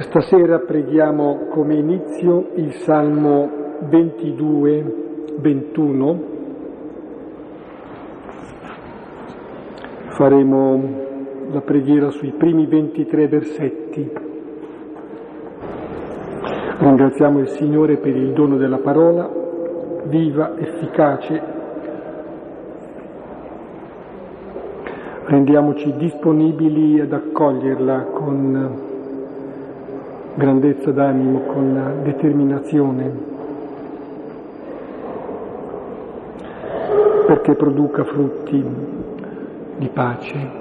Questa sera preghiamo come inizio il Salmo 22, 21. Faremo la preghiera sui primi 23 versetti. Ringraziamo il Signore per il dono della parola, viva, efficace. Rendiamoci disponibili ad accoglierla con grandezza d'animo, con determinazione, perché produca frutti di pace.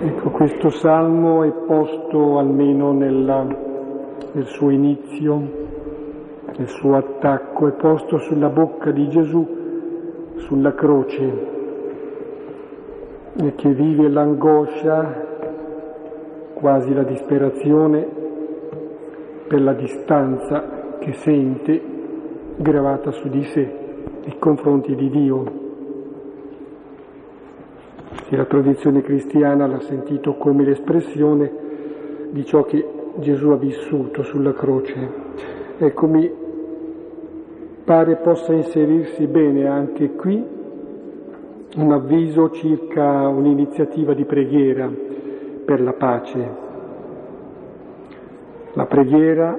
Ecco, questo salmo è posto almeno nella, nel suo inizio, nel suo attacco, è posto sulla bocca di Gesù, sulla croce, e che vive l'angoscia quasi la disperazione per la distanza che sente gravata su di sé nei confronti di Dio. E la tradizione cristiana l'ha sentito come l'espressione di ciò che Gesù ha vissuto sulla croce. Ecco, mi pare possa inserirsi bene anche qui un avviso circa un'iniziativa di preghiera per la pace. La preghiera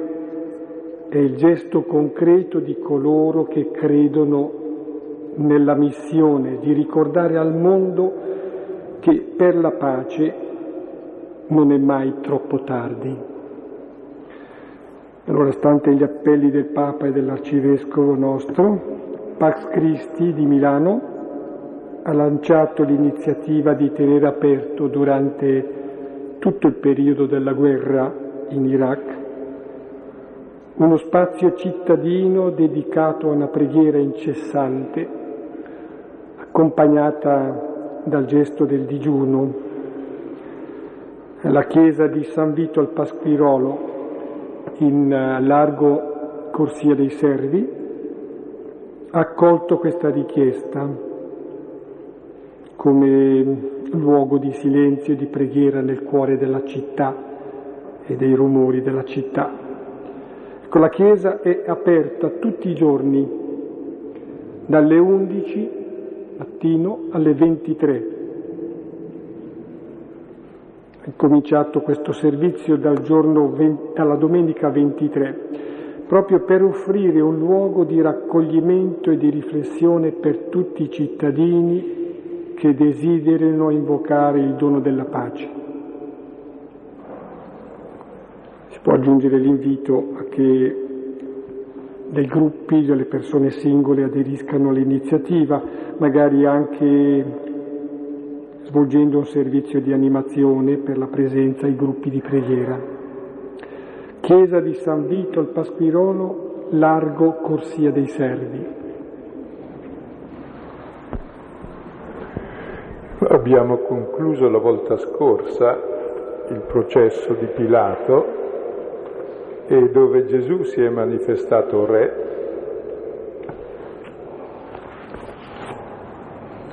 è il gesto concreto di coloro che credono nella missione di ricordare al mondo che per la pace non è mai troppo tardi. Allora, stante gli appelli del Papa e dell'Arcivescovo nostro, Pax Christi di Milano ha lanciato l'iniziativa di tenere aperto durante tutto il periodo della guerra in Iraq, uno spazio cittadino dedicato a una preghiera incessante, accompagnata dal gesto del digiuno. La chiesa di San Vito al Pasquirolo, in largo Corsia dei Servi, ha accolto questa richiesta come luogo di silenzio e di preghiera nel cuore della città e dei rumori della città. Ecco, la Chiesa è aperta tutti i giorni, dalle 11 mattino alle 23. È cominciato questo servizio dal giorno 20, dalla domenica 23, proprio per offrire un luogo di raccoglimento e di riflessione per tutti i cittadini che desiderino invocare il dono della pace. Si può aggiungere l'invito a che dei gruppi, delle persone singole aderiscano all'iniziativa, magari anche svolgendo un servizio di animazione per la presenza ai gruppi di preghiera. Chiesa di San Vito al Pasquirolo, largo Corsia dei Servi. Abbiamo concluso la volta scorsa il processo di Pilato e dove Gesù si è manifestato re,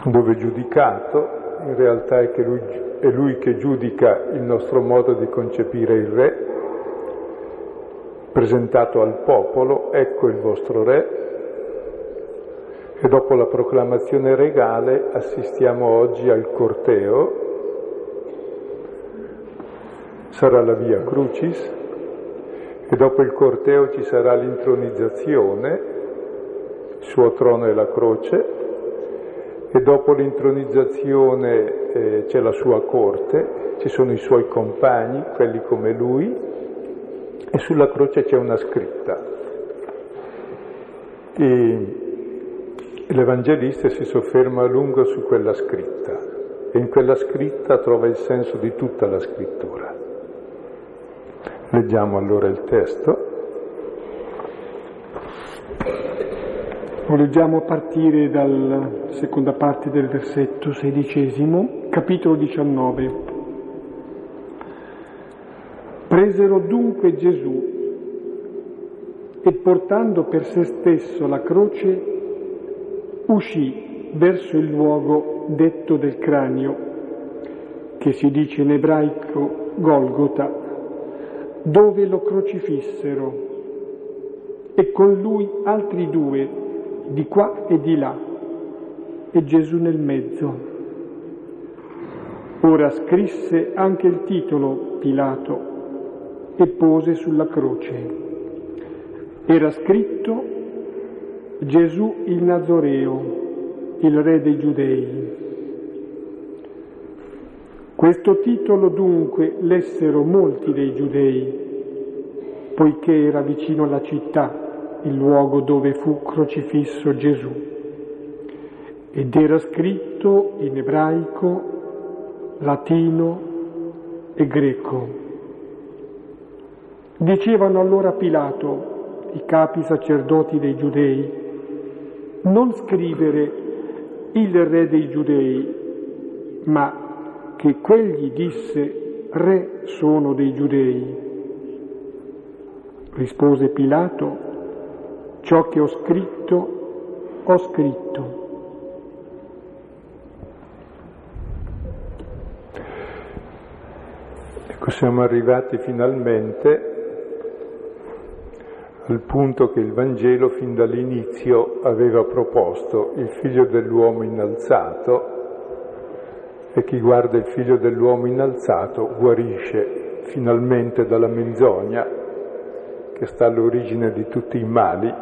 dove giudicato, in realtà è, che lui, è lui che giudica il nostro modo di concepire il re, presentato al popolo, ecco il vostro re, e dopo la proclamazione regale assistiamo oggi al corteo, sarà la via Crucis. E dopo il corteo ci sarà l'intronizzazione, il suo trono è la croce. E dopo l'intronizzazione eh, c'è la sua corte, ci sono i suoi compagni, quelli come lui, e sulla croce c'è una scritta. E L'Evangelista si sofferma a lungo su quella scritta e in quella scritta trova il senso di tutta la scrittura. Leggiamo allora il testo. Leggiamo a partire dalla seconda parte del versetto sedicesimo, capitolo 19. Presero dunque Gesù e portando per se stesso la croce uscì verso il luogo detto del cranio, che si dice in ebraico Golgota, dove lo crocifissero e con lui altri due di qua e di là e Gesù nel mezzo. Ora scrisse anche il titolo Pilato e pose sulla croce. Era scritto Gesù il Nazoreo, il re dei giudei. Questo titolo dunque lessero molti dei giudei, poiché era vicino alla città, il luogo dove fu crocifisso Gesù. Ed era scritto in ebraico, latino e greco. Dicevano allora Pilato, i capi sacerdoti dei giudei, non scrivere il re dei giudei, ma che quegli disse re sono dei giudei. Rispose Pilato, ciò che ho scritto, ho scritto. Ecco, siamo arrivati finalmente al punto che il Vangelo fin dall'inizio aveva proposto il figlio dell'uomo innalzato e chi guarda il figlio dell'uomo innalzato guarisce finalmente dalla menzogna che sta all'origine di tutti i mali,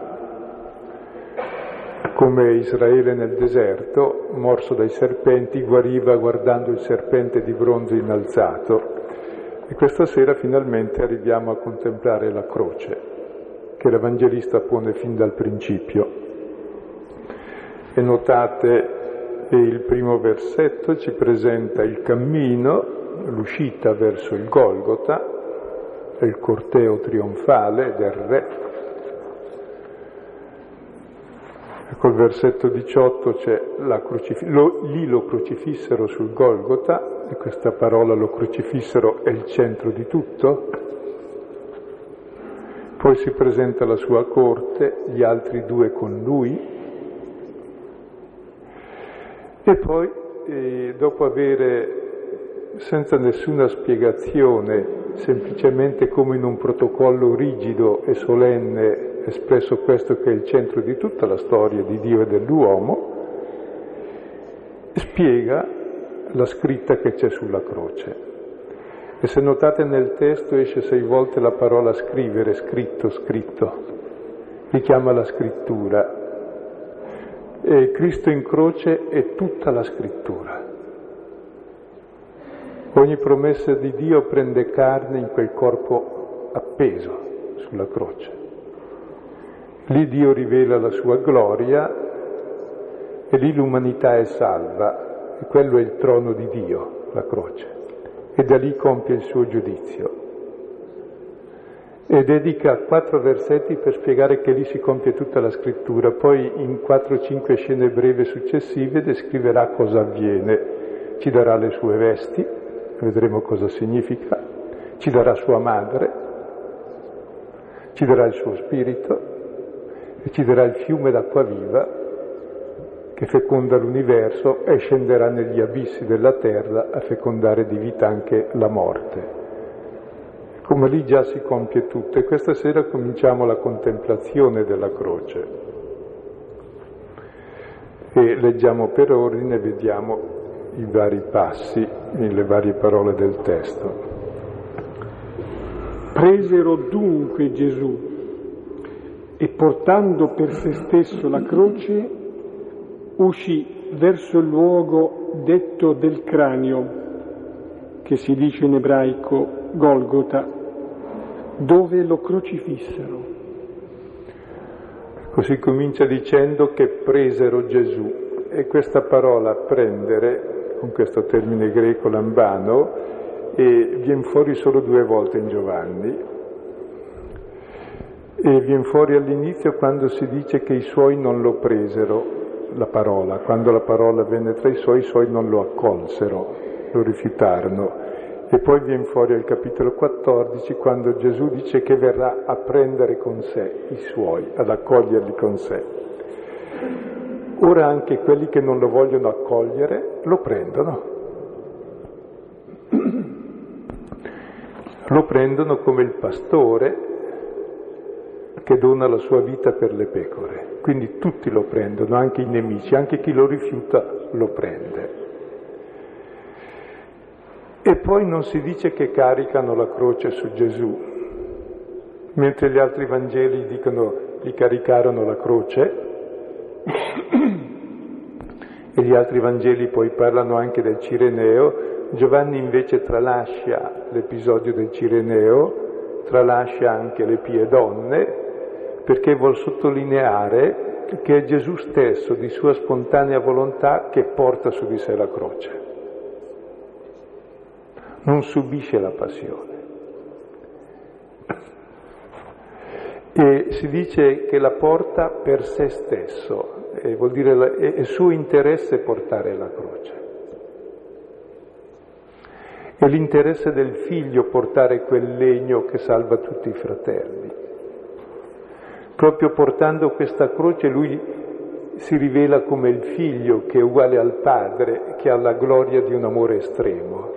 come Israele nel deserto, morso dai serpenti, guariva guardando il serpente di bronzo innalzato. E questa sera finalmente arriviamo a contemplare la croce che l'Evangelista pone fin dal principio. E notate che il primo versetto ci presenta il cammino, l'uscita verso il Golgota, il corteo trionfale del re Ecco il versetto 18 c'è la crocif- lo, lì lo crocifissero sul Golgota, e questa parola lo crocifissero è il centro di tutto. Poi si presenta la sua corte, gli altri due con lui. E poi, eh, dopo avere, senza nessuna spiegazione, semplicemente come in un protocollo rigido e solenne, espresso questo che è il centro di tutta la storia di Dio e dell'uomo, spiega la scritta che c'è sulla croce. E se notate nel testo esce sei volte la parola scrivere, scritto, scritto, richiama la scrittura. E Cristo in croce è tutta la scrittura. Ogni promessa di Dio prende carne in quel corpo appeso sulla croce. Lì Dio rivela la sua gloria e lì l'umanità è salva e quello è il trono di Dio, la croce. E da lì compie il suo giudizio. E dedica quattro versetti per spiegare che lì si compie tutta la scrittura, poi in quattro o cinque scene breve successive descriverà cosa avviene, ci darà le sue vesti, vedremo cosa significa, ci darà sua madre, ci darà il suo spirito, e ci darà il fiume d'acqua viva che feconda l'universo e scenderà negli abissi della terra a fecondare di vita anche la morte. Come lì già si compie tutto e questa sera cominciamo la contemplazione della croce e leggiamo per ordine e vediamo i vari passi, le varie parole del testo. Presero dunque Gesù e portando per se stesso la croce uscì verso il luogo detto del cranio, che si dice in ebraico Golgota, dove lo crocifissero. Così comincia dicendo che presero Gesù. E questa parola prendere, con questo termine greco lambano, viene fuori solo due volte in Giovanni, e viene fuori all'inizio quando si dice che i suoi non lo presero, la parola, quando la parola venne tra i suoi, i suoi non lo accolsero, lo rifiutarono. E poi viene fuori al capitolo 14 quando Gesù dice che verrà a prendere con sé i suoi, ad accoglierli con sé. Ora anche quelli che non lo vogliono accogliere lo prendono. lo prendono come il pastore che dona la sua vita per le pecore. Quindi tutti lo prendono, anche i nemici, anche chi lo rifiuta lo prende. E poi non si dice che caricano la croce su Gesù, mentre gli altri Vangeli dicono gli caricarono la croce, e gli altri Vangeli poi parlano anche del Cireneo, Giovanni invece tralascia l'episodio del Cireneo, tralascia anche le pie donne, perché vuol sottolineare che è Gesù stesso, di sua spontanea volontà, che porta su di sé la croce. Non subisce la passione. E si dice che la porta per se stesso, vuol dire è, è suo interesse portare la croce. È l'interesse del figlio portare quel legno che salva tutti i fratelli. Proprio portando questa croce lui si rivela come il figlio che è uguale al padre, che ha la gloria di un amore estremo.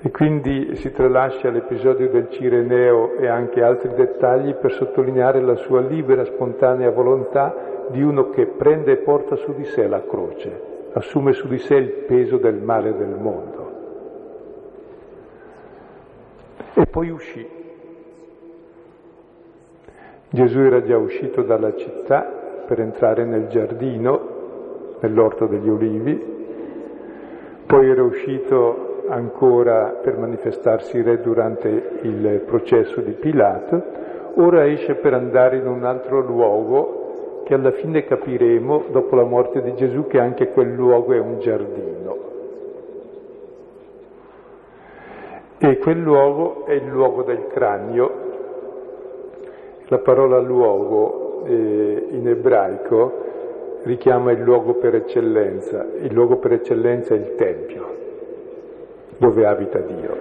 E quindi si tralascia l'episodio del Cireneo e anche altri dettagli per sottolineare la sua libera, spontanea volontà di uno che prende e porta su di sé la croce, assume su di sé il peso del male del mondo. E poi uscì Gesù era già uscito dalla città per entrare nel giardino, nell'orto degli ulivi, poi era uscito ancora per manifestarsi re durante il processo di Pilato, ora esce per andare in un altro luogo che alla fine capiremo, dopo la morte di Gesù, che anche quel luogo è un giardino. E quel luogo è il luogo del cranio, la parola luogo eh, in ebraico richiama il luogo per eccellenza. Il luogo per eccellenza è il Tempio, dove abita Dio.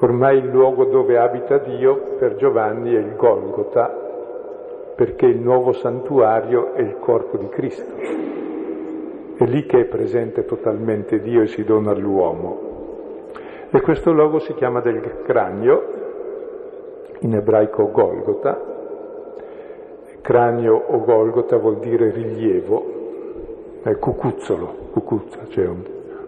Ormai il luogo dove abita Dio per Giovanni è il Golgota, perché il nuovo santuario è il corpo di Cristo. È lì che è presente totalmente Dio e si dona all'uomo. E questo luogo si chiama del cranio in ebraico Golgota. Cranio o Golgota vuol dire rilievo, è cucuzzolo, cucuzza, cioè un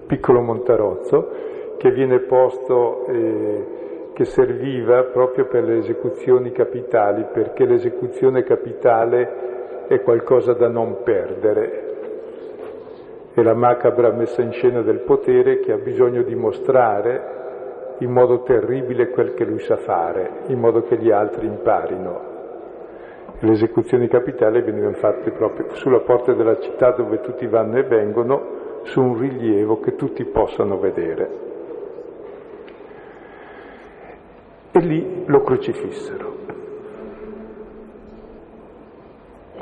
piccolo montarozzo che viene posto, eh, che serviva proprio per le esecuzioni capitali, perché l'esecuzione capitale è qualcosa da non perdere. È la macabra messa in scena del potere che ha bisogno di mostrare in modo terribile quel che lui sa fare, in modo che gli altri imparino. Le esecuzioni capitali venivano fatte proprio sulla porta della città dove tutti vanno e vengono, su un rilievo che tutti possano vedere. E lì lo crocifissero.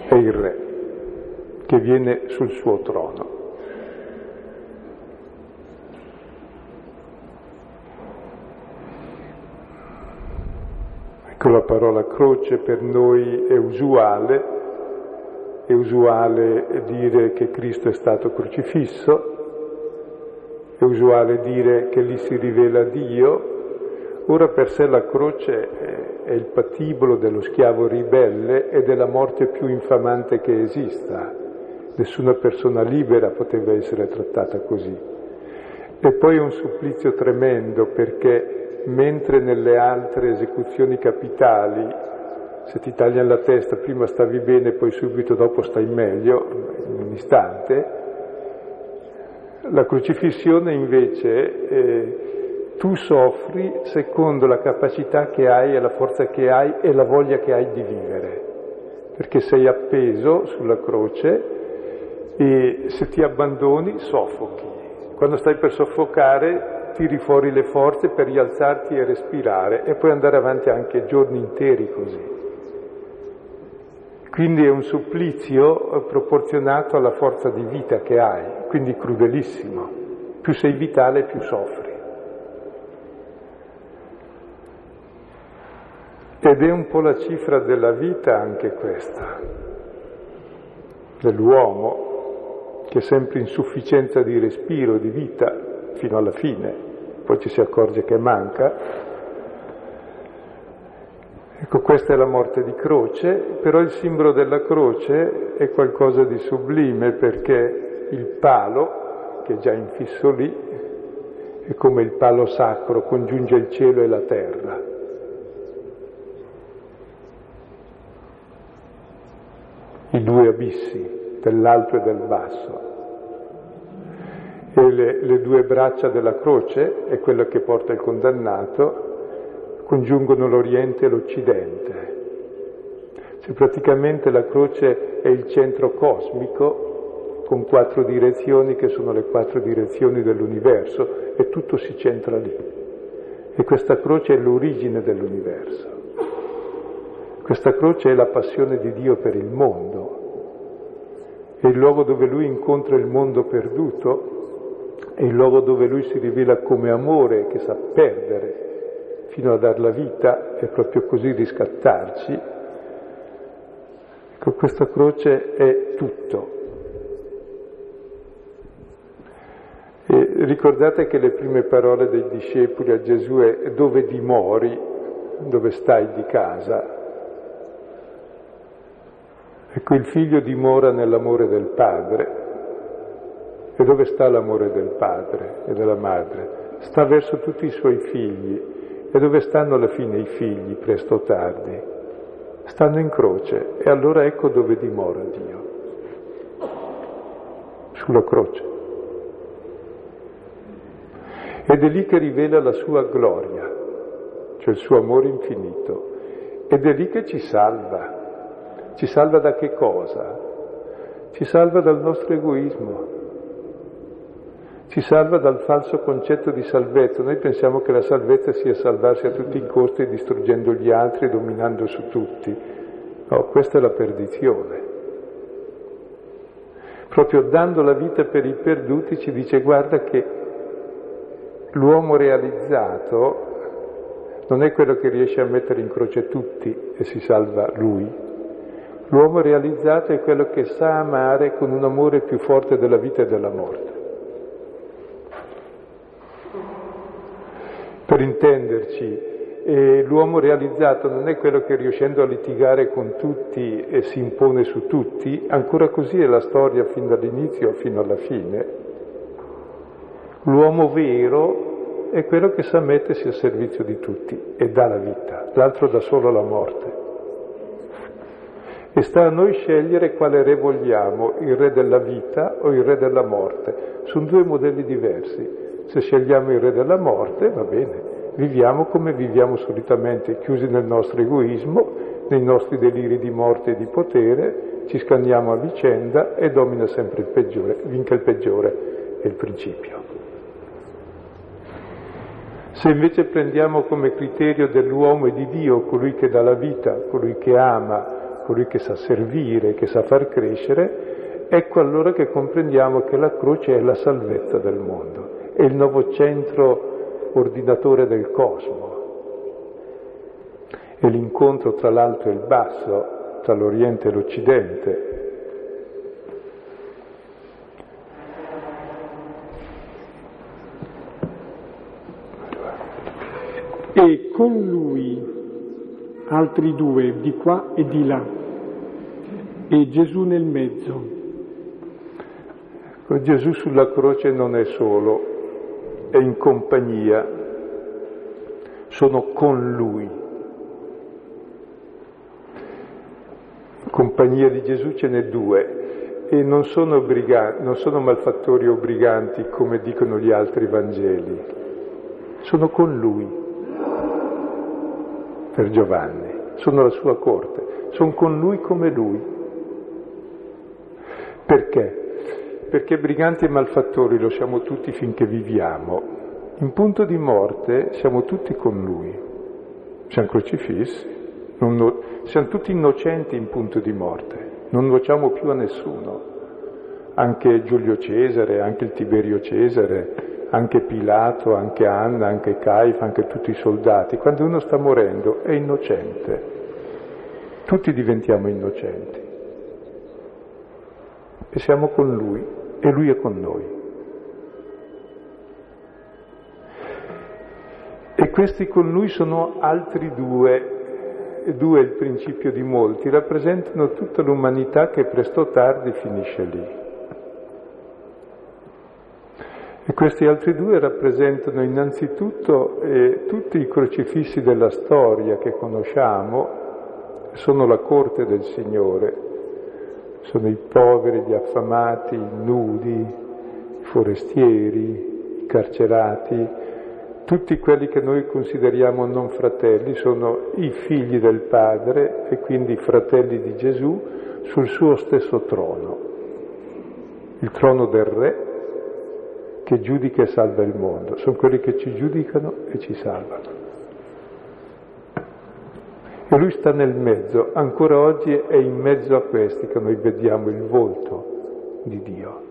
È il re che viene sul suo trono. Ecco la parola croce per noi è usuale, è usuale dire che Cristo è stato crocifisso, è usuale dire che lì si rivela Dio, ora per sé la croce è il patibolo dello schiavo ribelle e della morte più infamante che esista. Nessuna persona libera poteva essere trattata così. E poi è un supplizio tremendo perché mentre nelle altre esecuzioni capitali, se ti tagliano la testa prima stavi bene, poi subito dopo stai meglio, in un istante, la crocifissione invece eh, tu soffri secondo la capacità che hai e la forza che hai e la voglia che hai di vivere, perché sei appeso sulla croce e se ti abbandoni soffochi. Quando stai per soffocare tiri fuori le forze per rialzarti e respirare e puoi andare avanti anche giorni interi così. Quindi è un supplizio proporzionato alla forza di vita che hai, quindi crudelissimo. Più sei vitale, più soffri. Ed è un po' la cifra della vita anche questa, dell'uomo, che è sempre insufficienza di respiro, di vita, fino alla fine poi ci si accorge che manca. Ecco, questa è la morte di croce, però il simbolo della croce è qualcosa di sublime perché il palo, che è già infisso lì, è come il palo sacro, congiunge il cielo e la terra. I due abissi, dell'alto e del basso. E le, le due braccia della croce, è quello che porta il condannato, congiungono l'Oriente e l'Occidente. Cioè praticamente la croce è il centro cosmico con quattro direzioni che sono le quattro direzioni dell'universo e tutto si centra lì. E questa croce è l'origine dell'universo. Questa croce è la passione di Dio per il mondo. È il luogo dove lui incontra il mondo perduto, è il luogo dove lui si rivela come amore che sa perdere fino a dar la vita e proprio così riscattarci. Ecco, questa croce è tutto. E ricordate che le prime parole dei discepoli a Gesù è dove dimori, dove stai di casa. Ecco, il figlio dimora nell'amore del padre. E dove sta l'amore del padre e della madre? Sta verso tutti i suoi figli. E dove stanno alla fine i figli, presto o tardi? Stanno in croce. E allora ecco dove dimora Dio. Sulla croce. Ed è lì che rivela la sua gloria, cioè il suo amore infinito. Ed è lì che ci salva. Ci salva da che cosa? Ci salva dal nostro egoismo. Ci salva dal falso concetto di salvezza. Noi pensiamo che la salvezza sia salvarsi a tutti i costi distruggendo gli altri e dominando su tutti. No, questa è la perdizione. Proprio dando la vita per i perduti ci dice guarda che L'uomo realizzato non è quello che riesce a mettere in croce tutti e si salva lui. L'uomo realizzato è quello che sa amare con un amore più forte della vita e della morte. Per intenderci, eh, l'uomo realizzato non è quello che riuscendo a litigare con tutti e si impone su tutti, ancora così è la storia fin dall'inizio fino alla fine. L'uomo vero è quello che sa mettersi a servizio di tutti e dà la vita, l'altro dà solo la morte. E sta a noi scegliere quale re vogliamo, il re della vita o il re della morte. Sono due modelli diversi. Se scegliamo il re della morte, va bene, viviamo come viviamo solitamente, chiusi nel nostro egoismo, nei nostri deliri di morte e di potere, ci scanniamo a vicenda e domina sempre il peggiore, vinca il peggiore, è il principio. Se invece prendiamo come criterio dell'uomo e di Dio colui che dà la vita, colui che ama, colui che sa servire, che sa far crescere, ecco allora che comprendiamo che la croce è la salvezza del mondo, è il nuovo centro ordinatore del cosmo, è l'incontro tra l'alto e il basso, tra l'Oriente e l'Occidente, e con lui altri due di qua e di là. E Gesù nel mezzo. Gesù sulla croce non è solo, è in compagnia, sono con lui. Compagnia di Gesù ce n'è due e non sono, briganti, non sono malfattori o briganti come dicono gli altri Vangeli, sono con lui per Giovanni, sono la sua corte, sono con lui come lui. Perché? Perché briganti e malfattori lo siamo tutti finché viviamo. In punto di morte siamo tutti con lui, siamo crocifissi, non, siamo tutti innocenti in punto di morte, non nuociamo più a nessuno. Anche Giulio Cesare, anche il Tiberio Cesare, anche Pilato, anche Anna, anche Caifa, anche tutti i soldati, quando uno sta morendo è innocente. Tutti diventiamo innocenti. E siamo con lui e lui è con noi. E questi con lui sono altri due, e due è il principio di molti, rappresentano tutta l'umanità che presto o tardi finisce lì. E questi altri due rappresentano innanzitutto eh, tutti i crocifissi della storia che conosciamo, sono la corte del Signore, sono i poveri, gli affamati, i nudi, i forestieri, i carcerati, tutti quelli che noi consideriamo non fratelli sono i figli del Padre e quindi fratelli di Gesù sul suo stesso trono, il trono del Re che giudica e salva il mondo, sono quelli che ci giudicano e ci salvano. E lui sta nel mezzo, ancora oggi è in mezzo a questi che noi vediamo il volto di Dio.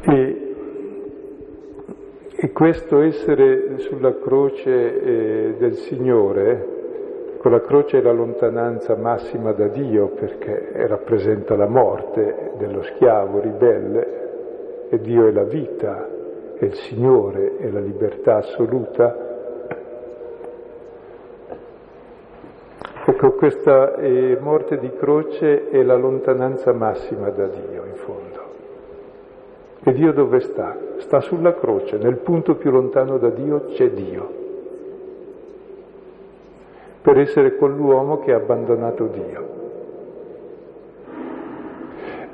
E, e questo essere sulla croce eh, del Signore, con la croce è la lontananza massima da Dio perché rappresenta la morte dello schiavo ribelle e Dio è la vita, è il Signore, è la libertà assoluta. Ecco, questa eh, morte di croce è la lontananza massima da Dio, in fondo. E Dio dove sta? Sta sulla croce, nel punto più lontano da Dio c'è Dio, per essere quell'uomo che ha abbandonato Dio.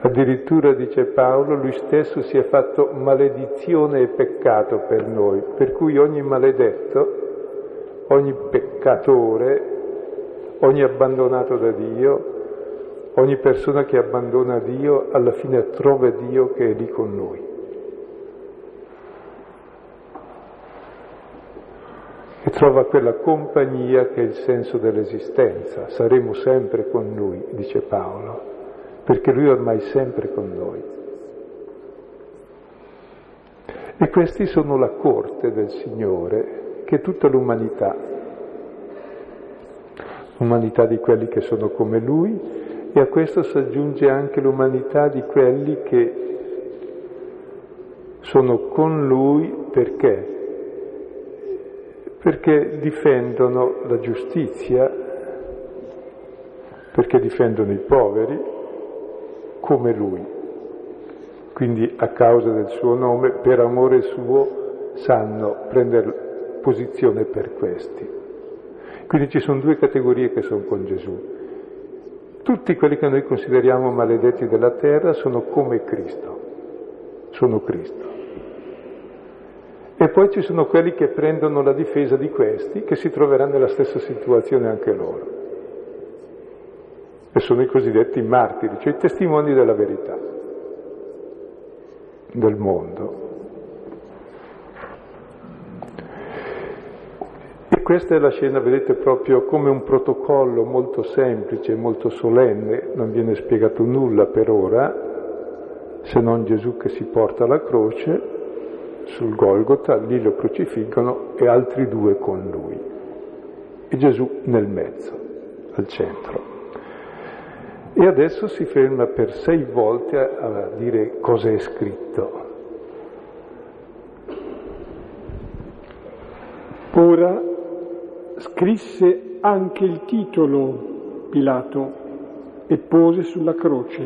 Addirittura, dice Paolo, lui stesso si è fatto maledizione e peccato per noi, per cui ogni maledetto, ogni peccatore, ogni abbandonato da Dio, Ogni persona che abbandona Dio alla fine trova Dio che è lì con noi. E trova quella compagnia che è il senso dell'esistenza. Saremo sempre con Lui, dice Paolo, perché Lui è ormai sempre con noi. E questi sono la corte del Signore, che è tutta l'umanità, l'umanità di quelli che sono come Lui e a questo si aggiunge anche l'umanità di quelli che sono con lui perché? Perché difendono la giustizia, perché difendono i poveri come lui. Quindi a causa del suo nome, per amore suo, sanno prendere posizione per questi. Quindi ci sono due categorie che sono con Gesù tutti quelli che noi consideriamo maledetti della terra sono come Cristo, sono Cristo. E poi ci sono quelli che prendono la difesa di questi, che si troveranno nella stessa situazione anche loro. E sono i cosiddetti martiri, cioè i testimoni della verità del mondo. questa è la scena, vedete, proprio come un protocollo molto semplice, molto solenne, non viene spiegato nulla per ora, se non Gesù che si porta la croce sul Golgota, lì lo crocifiggono e altri due con lui. E Gesù nel mezzo, al centro. E adesso si ferma per sei volte a, dire cosa è scritto. Ora scrisse anche il titolo Pilato e pose sulla croce.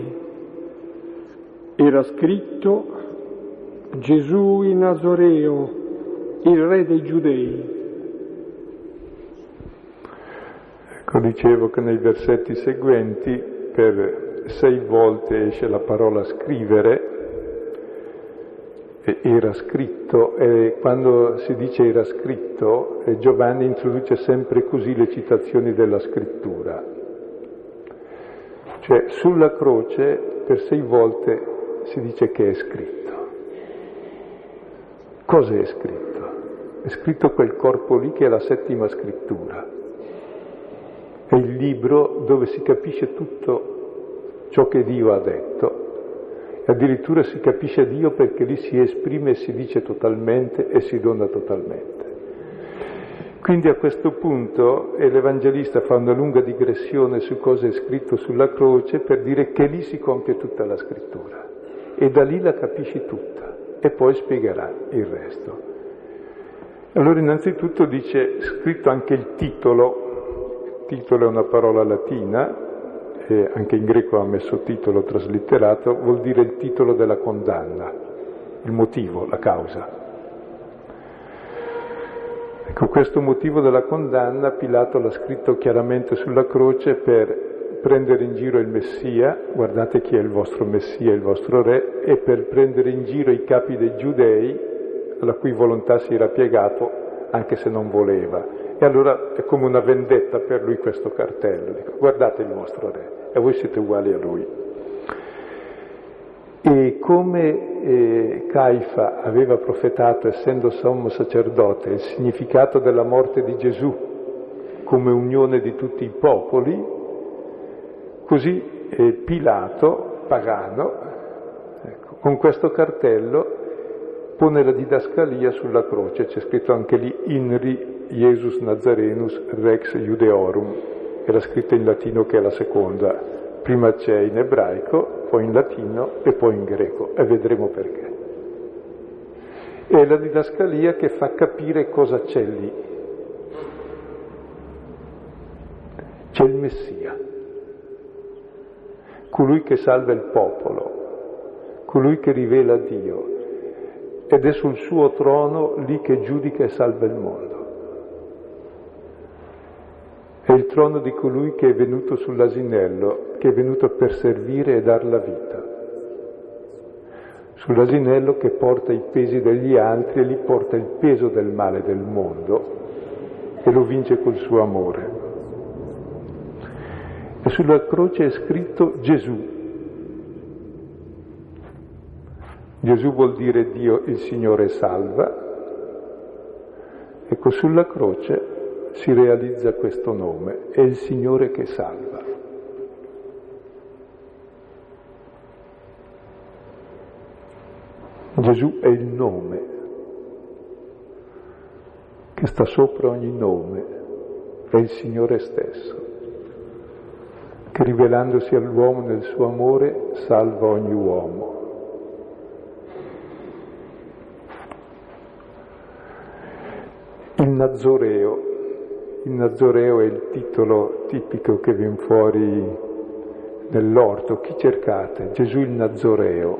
Era scritto Gesù in Nazoreo, il re dei giudei. Ecco, dicevo che nei versetti seguenti per sei volte esce la parola scrivere era scritto, e quando si dice era scritto, eh, Giovanni introduce sempre così le citazioni della scrittura. Cioè sulla croce per sei volte si dice che è scritto. Cosa è scritto? È scritto quel corpo lì che è la settima scrittura. È il libro dove si capisce tutto ciò che Dio ha detto Addirittura si capisce Dio perché lì si esprime e si dice totalmente e si dona totalmente. Quindi a questo punto l'Evangelista fa una lunga digressione su cosa è scritto sulla croce per dire che lì si compie tutta la scrittura. e da lì la capisci tutta e poi spiegherà il resto. Allora innanzitutto dice, scritto anche il titolo, titolo è una parola latina, anche in greco ha messo titolo traslitterato, vuol dire il titolo della condanna, il motivo, la causa. Ecco, questo motivo della condanna Pilato l'ha scritto chiaramente sulla croce per prendere in giro il Messia, guardate chi è il vostro Messia, il vostro Re, e per prendere in giro i capi dei giudei, alla cui volontà si era piegato, anche se non voleva. E allora è come una vendetta per lui questo cartello, dico, guardate il vostro Re, e voi siete uguali a lui. E come eh, Caifa aveva profetato, essendo sommo sacerdote, il significato della morte di Gesù come unione di tutti i popoli, così eh, Pilato, pagano, ecco, con questo cartello pone la didascalia sulla croce, c'è scritto anche lì Inri Jesus Nazarenus Rex Judeorum, era scritto in latino che è la seconda, Prima c'è in ebraico, poi in latino e poi in greco e vedremo perché. È la didascalia che fa capire cosa c'è lì. C'è il Messia, colui che salva il popolo, colui che rivela Dio ed è sul suo trono lì che giudica e salva il mondo. È il trono di colui che è venuto sull'asinello, che è venuto per servire e dar la vita. Sull'asinello che porta i pesi degli altri e li porta il peso del male del mondo e lo vince col suo amore. E sulla croce è scritto Gesù. Gesù vuol dire Dio il Signore salva. Ecco, sulla croce si realizza questo nome, è il Signore che salva. Gesù è il nome che sta sopra ogni nome, è il Signore stesso, che rivelandosi all'uomo nel suo amore salva ogni uomo. Il Nazoreo il Nazoreo è il titolo tipico che viene fuori nell'orto. Chi cercate? Gesù il Nazoreo.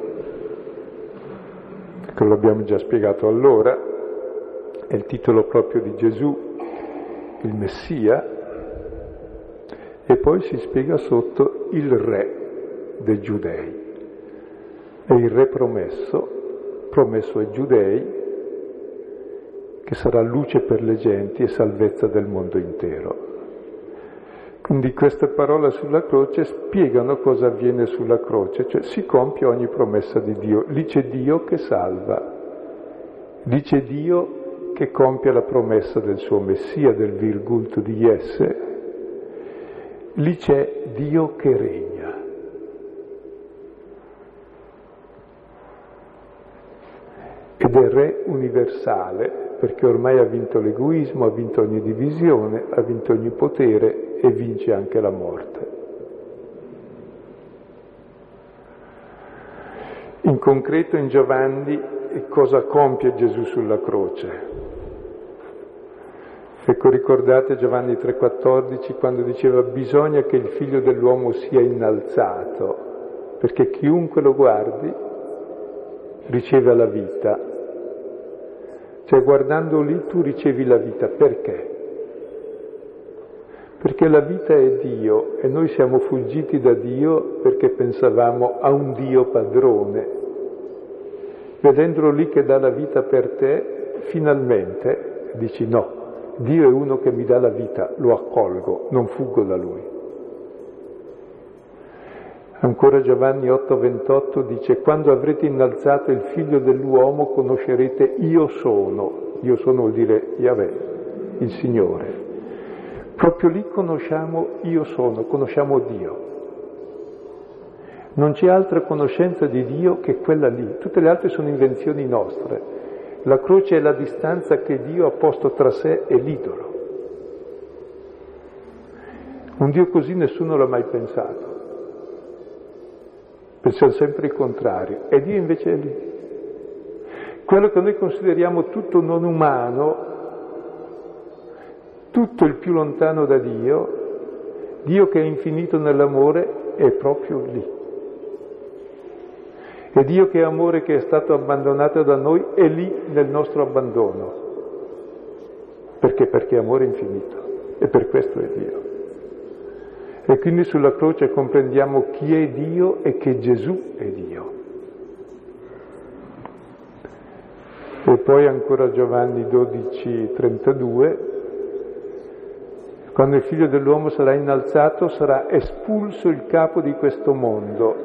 Ecco, l'abbiamo già spiegato allora, è il titolo proprio di Gesù, il Messia, e poi si spiega sotto il Re dei Giudei. È il Re promesso, promesso ai Giudei, che sarà luce per le genti e salvezza del mondo intero. Quindi queste parole sulla croce spiegano cosa avviene sulla croce, cioè si compie ogni promessa di Dio. Lì c'è Dio che salva, lì c'è Dio che compie la promessa del suo Messia, del virgulto di Jesse, lì c'è Dio che regna. Ed è Re universale, perché ormai ha vinto l'egoismo, ha vinto ogni divisione, ha vinto ogni potere e vince anche la morte. In concreto in Giovanni cosa compie Gesù sulla croce? Ecco, ricordate Giovanni 3,14 quando diceva bisogna che il figlio dell'uomo sia innalzato, perché chiunque lo guardi riceve la vita cioè guardando lì tu ricevi la vita. Perché? Perché la vita è Dio e noi siamo fuggiti da Dio perché pensavamo a un Dio padrone. Vedendolo lì che dà la vita per te, finalmente dici no, Dio è uno che mi dà la vita, lo accolgo, non fuggo da Lui. Ancora Giovanni 8:28 dice, quando avrete innalzato il figlio dell'uomo conoscerete io sono, io sono vuol dire Yahweh, il Signore. Proprio lì conosciamo io sono, conosciamo Dio. Non c'è altra conoscenza di Dio che quella lì, tutte le altre sono invenzioni nostre. La croce è la distanza che Dio ha posto tra sé e l'idolo. Un Dio così nessuno l'ha mai pensato siamo sempre il contrario, e Dio invece è lì. Quello che noi consideriamo tutto non umano, tutto il più lontano da Dio, Dio che è infinito nell'amore è proprio lì. E Dio che è amore che è stato abbandonato da noi è lì nel nostro abbandono. Perché? Perché amore infinito e per questo è Dio. E quindi sulla croce comprendiamo chi è Dio e che Gesù è Dio. E poi ancora Giovanni 12, 32, quando il figlio dell'uomo sarà innalzato sarà espulso il capo di questo mondo.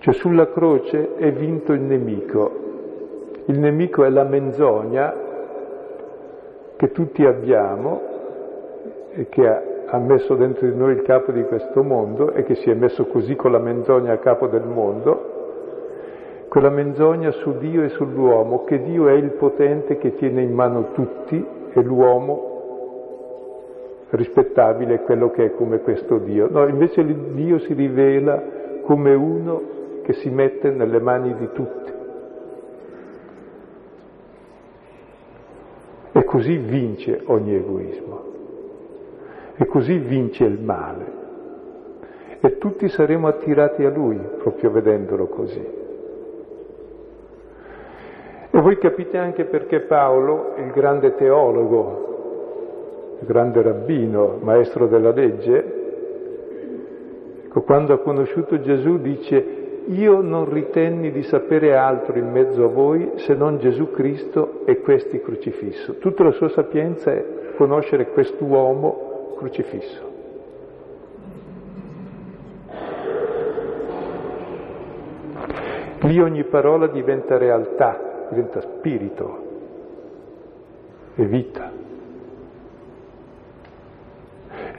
Cioè sulla croce è vinto il nemico. Il nemico è la menzogna che tutti abbiamo che ha messo dentro di noi il capo di questo mondo e che si è messo così con la menzogna a capo del mondo, quella menzogna su Dio e sull'uomo, che Dio è il potente che tiene in mano tutti e l'uomo rispettabile è quello che è come questo Dio. No, invece Dio si rivela come uno che si mette nelle mani di tutti. E così vince ogni egoismo. E così vince il male. E tutti saremo attirati a Lui proprio vedendolo così. E voi capite anche perché Paolo, il grande teologo, il grande rabbino, maestro della legge, ecco, quando ha conosciuto Gesù dice io non ritenni di sapere altro in mezzo a voi se non Gesù Cristo e questi crocifisso. Tutta la sua sapienza è conoscere quest'uomo crocifisso. Lì ogni parola diventa realtà, diventa spirito e vita.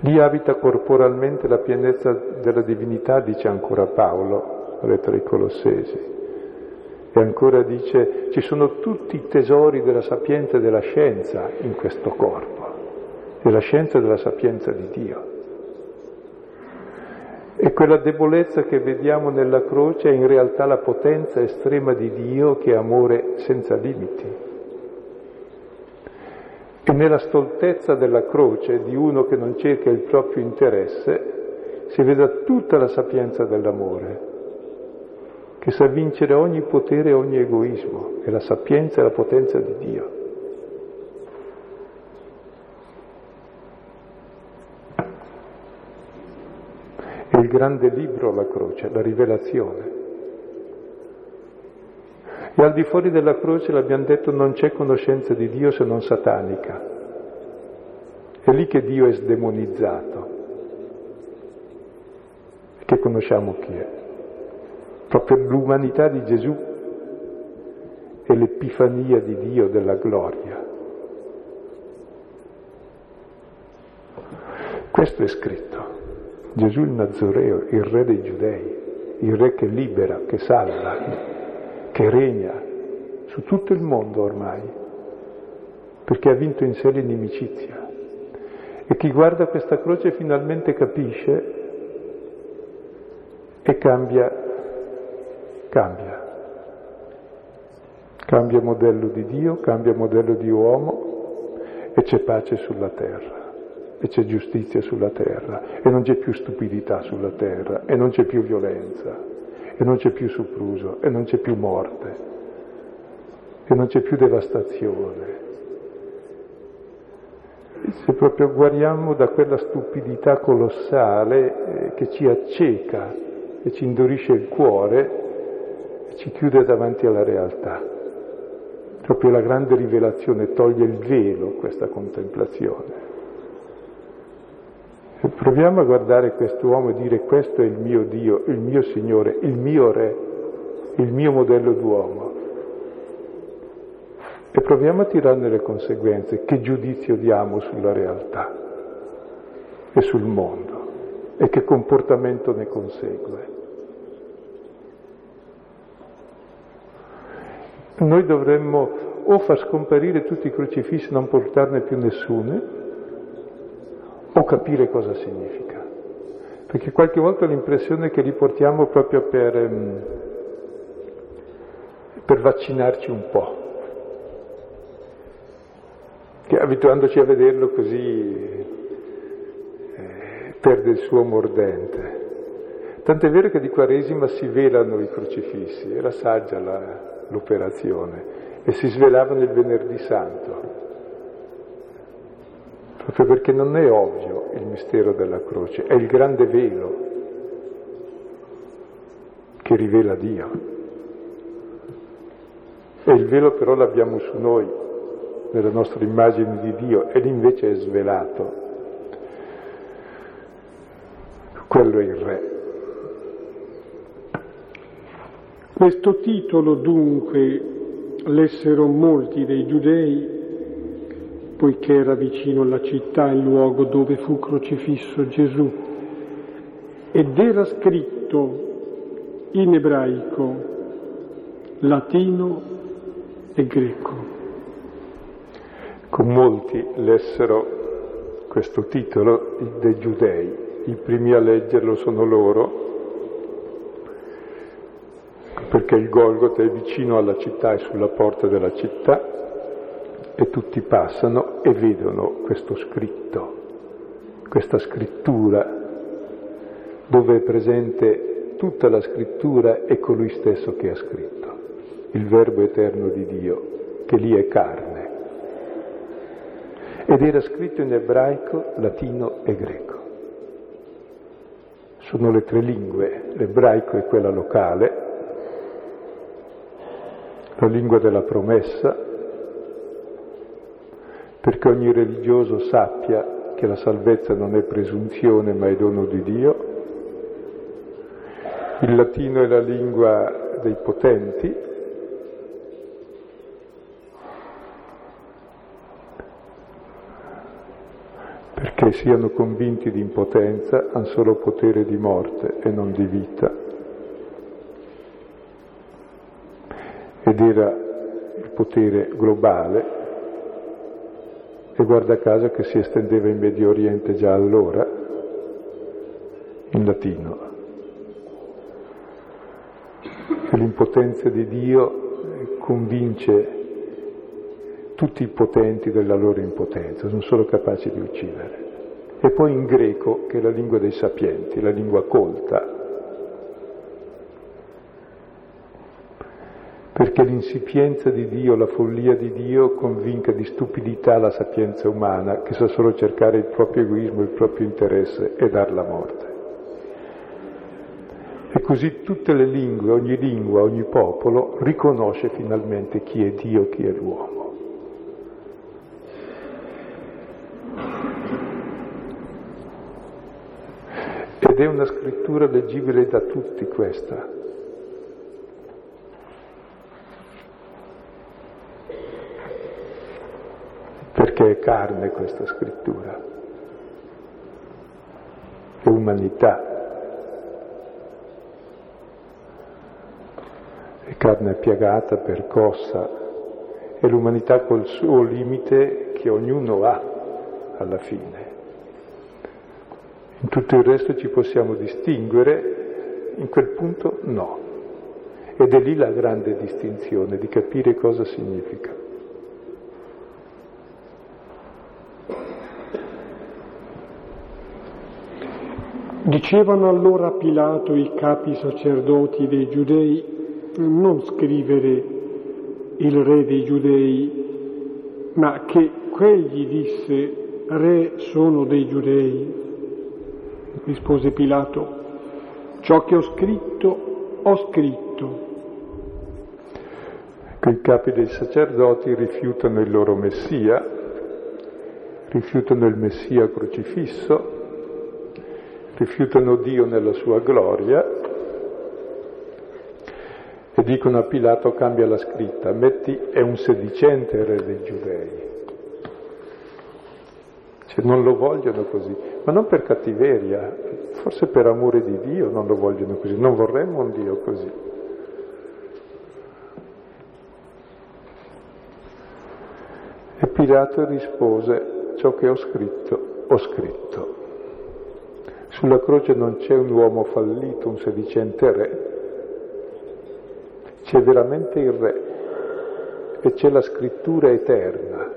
Lì abita corporalmente la pienezza della divinità, dice ancora Paolo, lettera ai Colossesi. E ancora dice, ci sono tutti i tesori della sapienza e della scienza in questo corpo, della scienza e della sapienza di Dio. E quella debolezza che vediamo nella croce è in realtà la potenza estrema di Dio che è amore senza limiti. E nella stoltezza della croce di uno che non cerca il proprio interesse si vede tutta la sapienza dell'amore, che sa vincere ogni potere e ogni egoismo, è la sapienza e la potenza di Dio. È il grande libro la croce, la rivelazione. E al di fuori della croce, l'abbiamo detto, non c'è conoscenza di Dio se non satanica. È lì che Dio è sdemonizzato. Che conosciamo chi è. Proprio l'umanità di Gesù è l'epifania di Dio della gloria. Questo è scritto. Gesù il Nazoreo, il re dei giudei, il re che libera, che salva, che regna su tutto il mondo ormai, perché ha vinto in sé l'inimicizia. E chi guarda questa croce finalmente capisce e cambia, cambia. Cambia modello di Dio, cambia modello di uomo e c'è pace sulla terra e c'è giustizia sulla terra e non c'è più stupidità sulla terra e non c'è più violenza e non c'è più sopruso e non c'è più morte e non c'è più devastazione. Se proprio guariamo da quella stupidità colossale eh, che ci acceca e ci indurisce il cuore e ci chiude davanti alla realtà. Proprio la grande rivelazione toglie il velo questa contemplazione. Proviamo a guardare quest'uomo e dire questo è il mio Dio, il mio Signore, il mio Re, il mio modello d'uomo, e proviamo a tirarne le conseguenze, che giudizio diamo sulla realtà e sul mondo? E che comportamento ne consegue. Noi dovremmo o far scomparire tutti i crocifissi, non portarne più nessuno, o capire cosa significa. perché qualche volta l'impressione che li portiamo proprio per, ehm, per vaccinarci un po', che abituandoci a vederlo così eh, perde il suo mordente. Tant'è vero che di Quaresima si velano i crocifissi, era saggia la, l'operazione, e si svelavano il venerdì santo proprio perché non è ovvio il mistero della croce, è il grande velo che rivela Dio. E il velo però l'abbiamo su noi, nella nostra immagine di Dio, e invece è svelato. Quello è il Re. Questo titolo dunque lessero molti dei giudei poiché era vicino alla città il luogo dove fu crocifisso Gesù, ed era scritto in ebraico, latino e greco. Con molti lessero questo titolo dei giudei, i primi a leggerlo sono loro, perché il Golgotha è vicino alla città e sulla porta della città, e tutti passano e vedono questo scritto, questa scrittura, dove è presente tutta la scrittura e colui stesso che ha scritto, il Verbo eterno di Dio, che lì è carne. Ed era scritto in ebraico, latino e greco. Sono le tre lingue, l'ebraico è quella locale, la lingua della promessa, perché ogni religioso sappia che la salvezza non è presunzione ma è dono di Dio. Il latino è la lingua dei potenti, perché siano convinti di impotenza, hanno solo potere di morte e non di vita. Ed era il potere globale e guarda caso che si estendeva in Medio Oriente già allora, in latino. E l'impotenza di Dio convince tutti i potenti della loro impotenza, sono solo capaci di uccidere. E poi in greco, che è la lingua dei sapienti, la lingua colta, perché l'insipienza di Dio, la follia di Dio convinca di stupidità la sapienza umana che sa solo cercare il proprio egoismo, il proprio interesse e dar la morte. E così tutte le lingue, ogni lingua, ogni popolo riconosce finalmente chi è Dio chi è l'uomo. Ed è una scrittura leggibile da tutti questa, perché è carne questa scrittura, è umanità, è carne piagata, percossa, è l'umanità col suo limite che ognuno ha alla fine. In tutto il resto ci possiamo distinguere, in quel punto no. Ed è lì la grande distinzione di capire cosa significa. Dicevano allora a Pilato i capi sacerdoti dei giudei, non scrivere il re dei giudei, ma che quegli disse, re sono dei giudei. Rispose Pilato, ciò che ho scritto, ho scritto. I capi dei sacerdoti rifiutano il loro Messia, rifiutano il Messia crocifisso, rifiutano Dio nella sua gloria e dicono a Pilato cambia la scritta, metti è un sedicente re dei giudei. Cioè, non lo vogliono così, ma non per cattiveria, forse per amore di Dio non lo vogliono così, non vorremmo un Dio così. E Pilato rispose, ciò che ho scritto, ho scritto. Sulla croce non c'è un uomo fallito, un sedicente re, c'è veramente il re e c'è la scrittura eterna,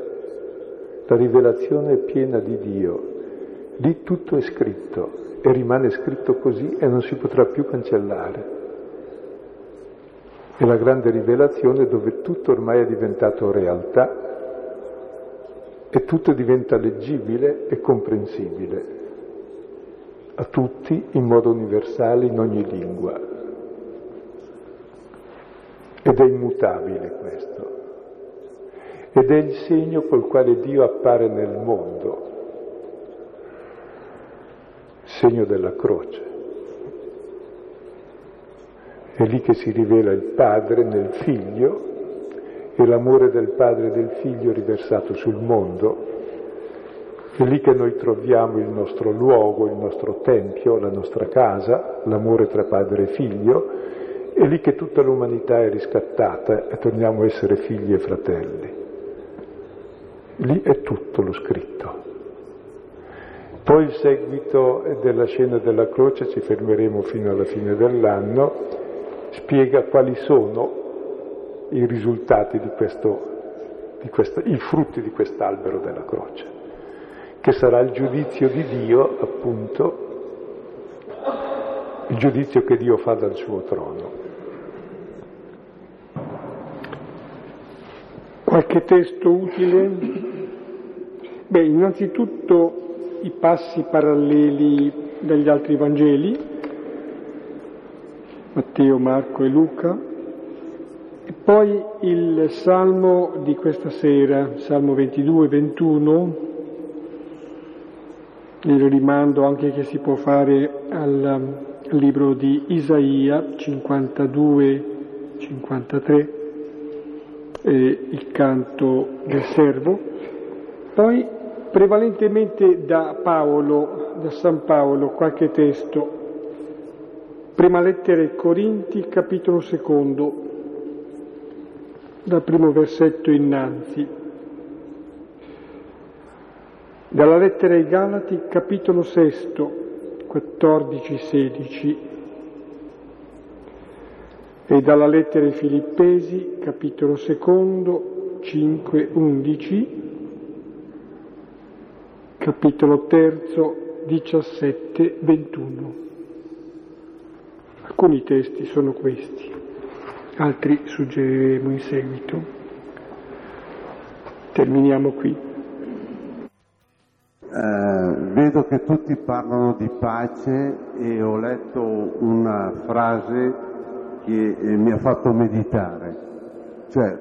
la rivelazione piena di Dio. Lì tutto è scritto e rimane scritto così e non si potrà più cancellare. È la grande rivelazione dove tutto ormai è diventato realtà e tutto diventa leggibile e comprensibile a tutti in modo universale in ogni lingua. Ed è immutabile questo. Ed è il segno col quale Dio appare nel mondo, segno della croce. È lì che si rivela il Padre nel Figlio e l'amore del Padre e del Figlio riversato sul mondo. È lì che noi troviamo il nostro luogo, il nostro tempio, la nostra casa, l'amore tra padre e figlio, è lì che tutta l'umanità è riscattata e torniamo a essere figli e fratelli. Lì è tutto lo scritto. Poi il seguito della scena della croce, ci fermeremo fino alla fine dell'anno, spiega quali sono i risultati di questo, di questo, i frutti di quest'albero della croce, che sarà il giudizio di Dio, appunto, il giudizio che Dio fa dal suo trono. Qualche testo utile? Beh, innanzitutto i passi paralleli dagli altri Vangeli, Matteo, Marco e Luca, e poi il Salmo di questa sera, Salmo 22 21, il rimando anche che si può fare al libro di Isaia 52 53 e il canto del servo, poi prevalentemente da Paolo, da San Paolo, qualche testo. Prima lettera ai Corinti, capitolo secondo, dal primo versetto innanzi. Dalla lettera ai Galati, capitolo sesto, 14-16. E dalla lettera ai Filippesi, capitolo secondo, 5-11 capitolo terzo, 17-21. Alcuni testi sono questi, altri suggeriremo in seguito. Terminiamo qui. Eh, vedo che tutti parlano di pace e ho letto una frase che eh, mi ha fatto meditare, cioè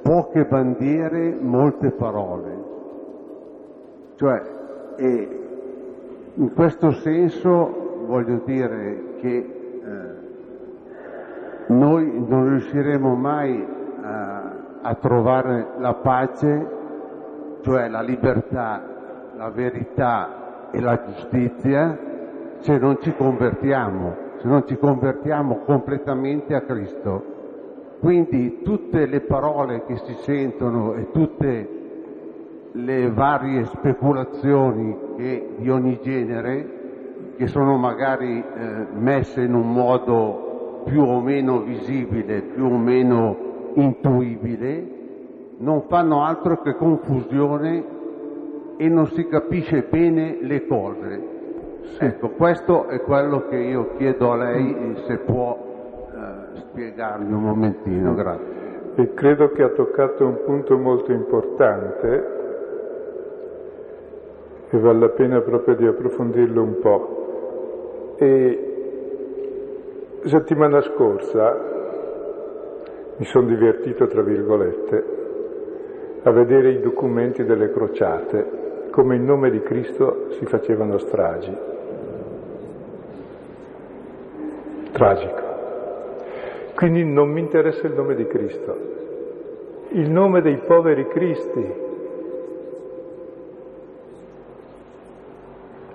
poche bandiere, molte parole. Cioè, in questo senso voglio dire che eh, noi non riusciremo mai a, a trovare la pace, cioè la libertà, la verità e la giustizia se non ci convertiamo, se non ci convertiamo completamente a Cristo. Quindi tutte le parole che si sentono e tutte le varie speculazioni che, di ogni genere che sono magari eh, messe in un modo più o meno visibile, più o meno intuibile, non fanno altro che confusione e non si capisce bene le cose. Ecco, questo è quello che io chiedo a lei se può eh, spiegarmi un momentino, grazie. E credo che ha toccato un punto molto importante e vale la pena proprio di approfondirlo un po'. E settimana scorsa mi sono divertito, tra virgolette, a vedere i documenti delle crociate, come in nome di Cristo si facevano stragi. Tragico. Quindi non mi interessa il nome di Cristo, il nome dei poveri Cristi,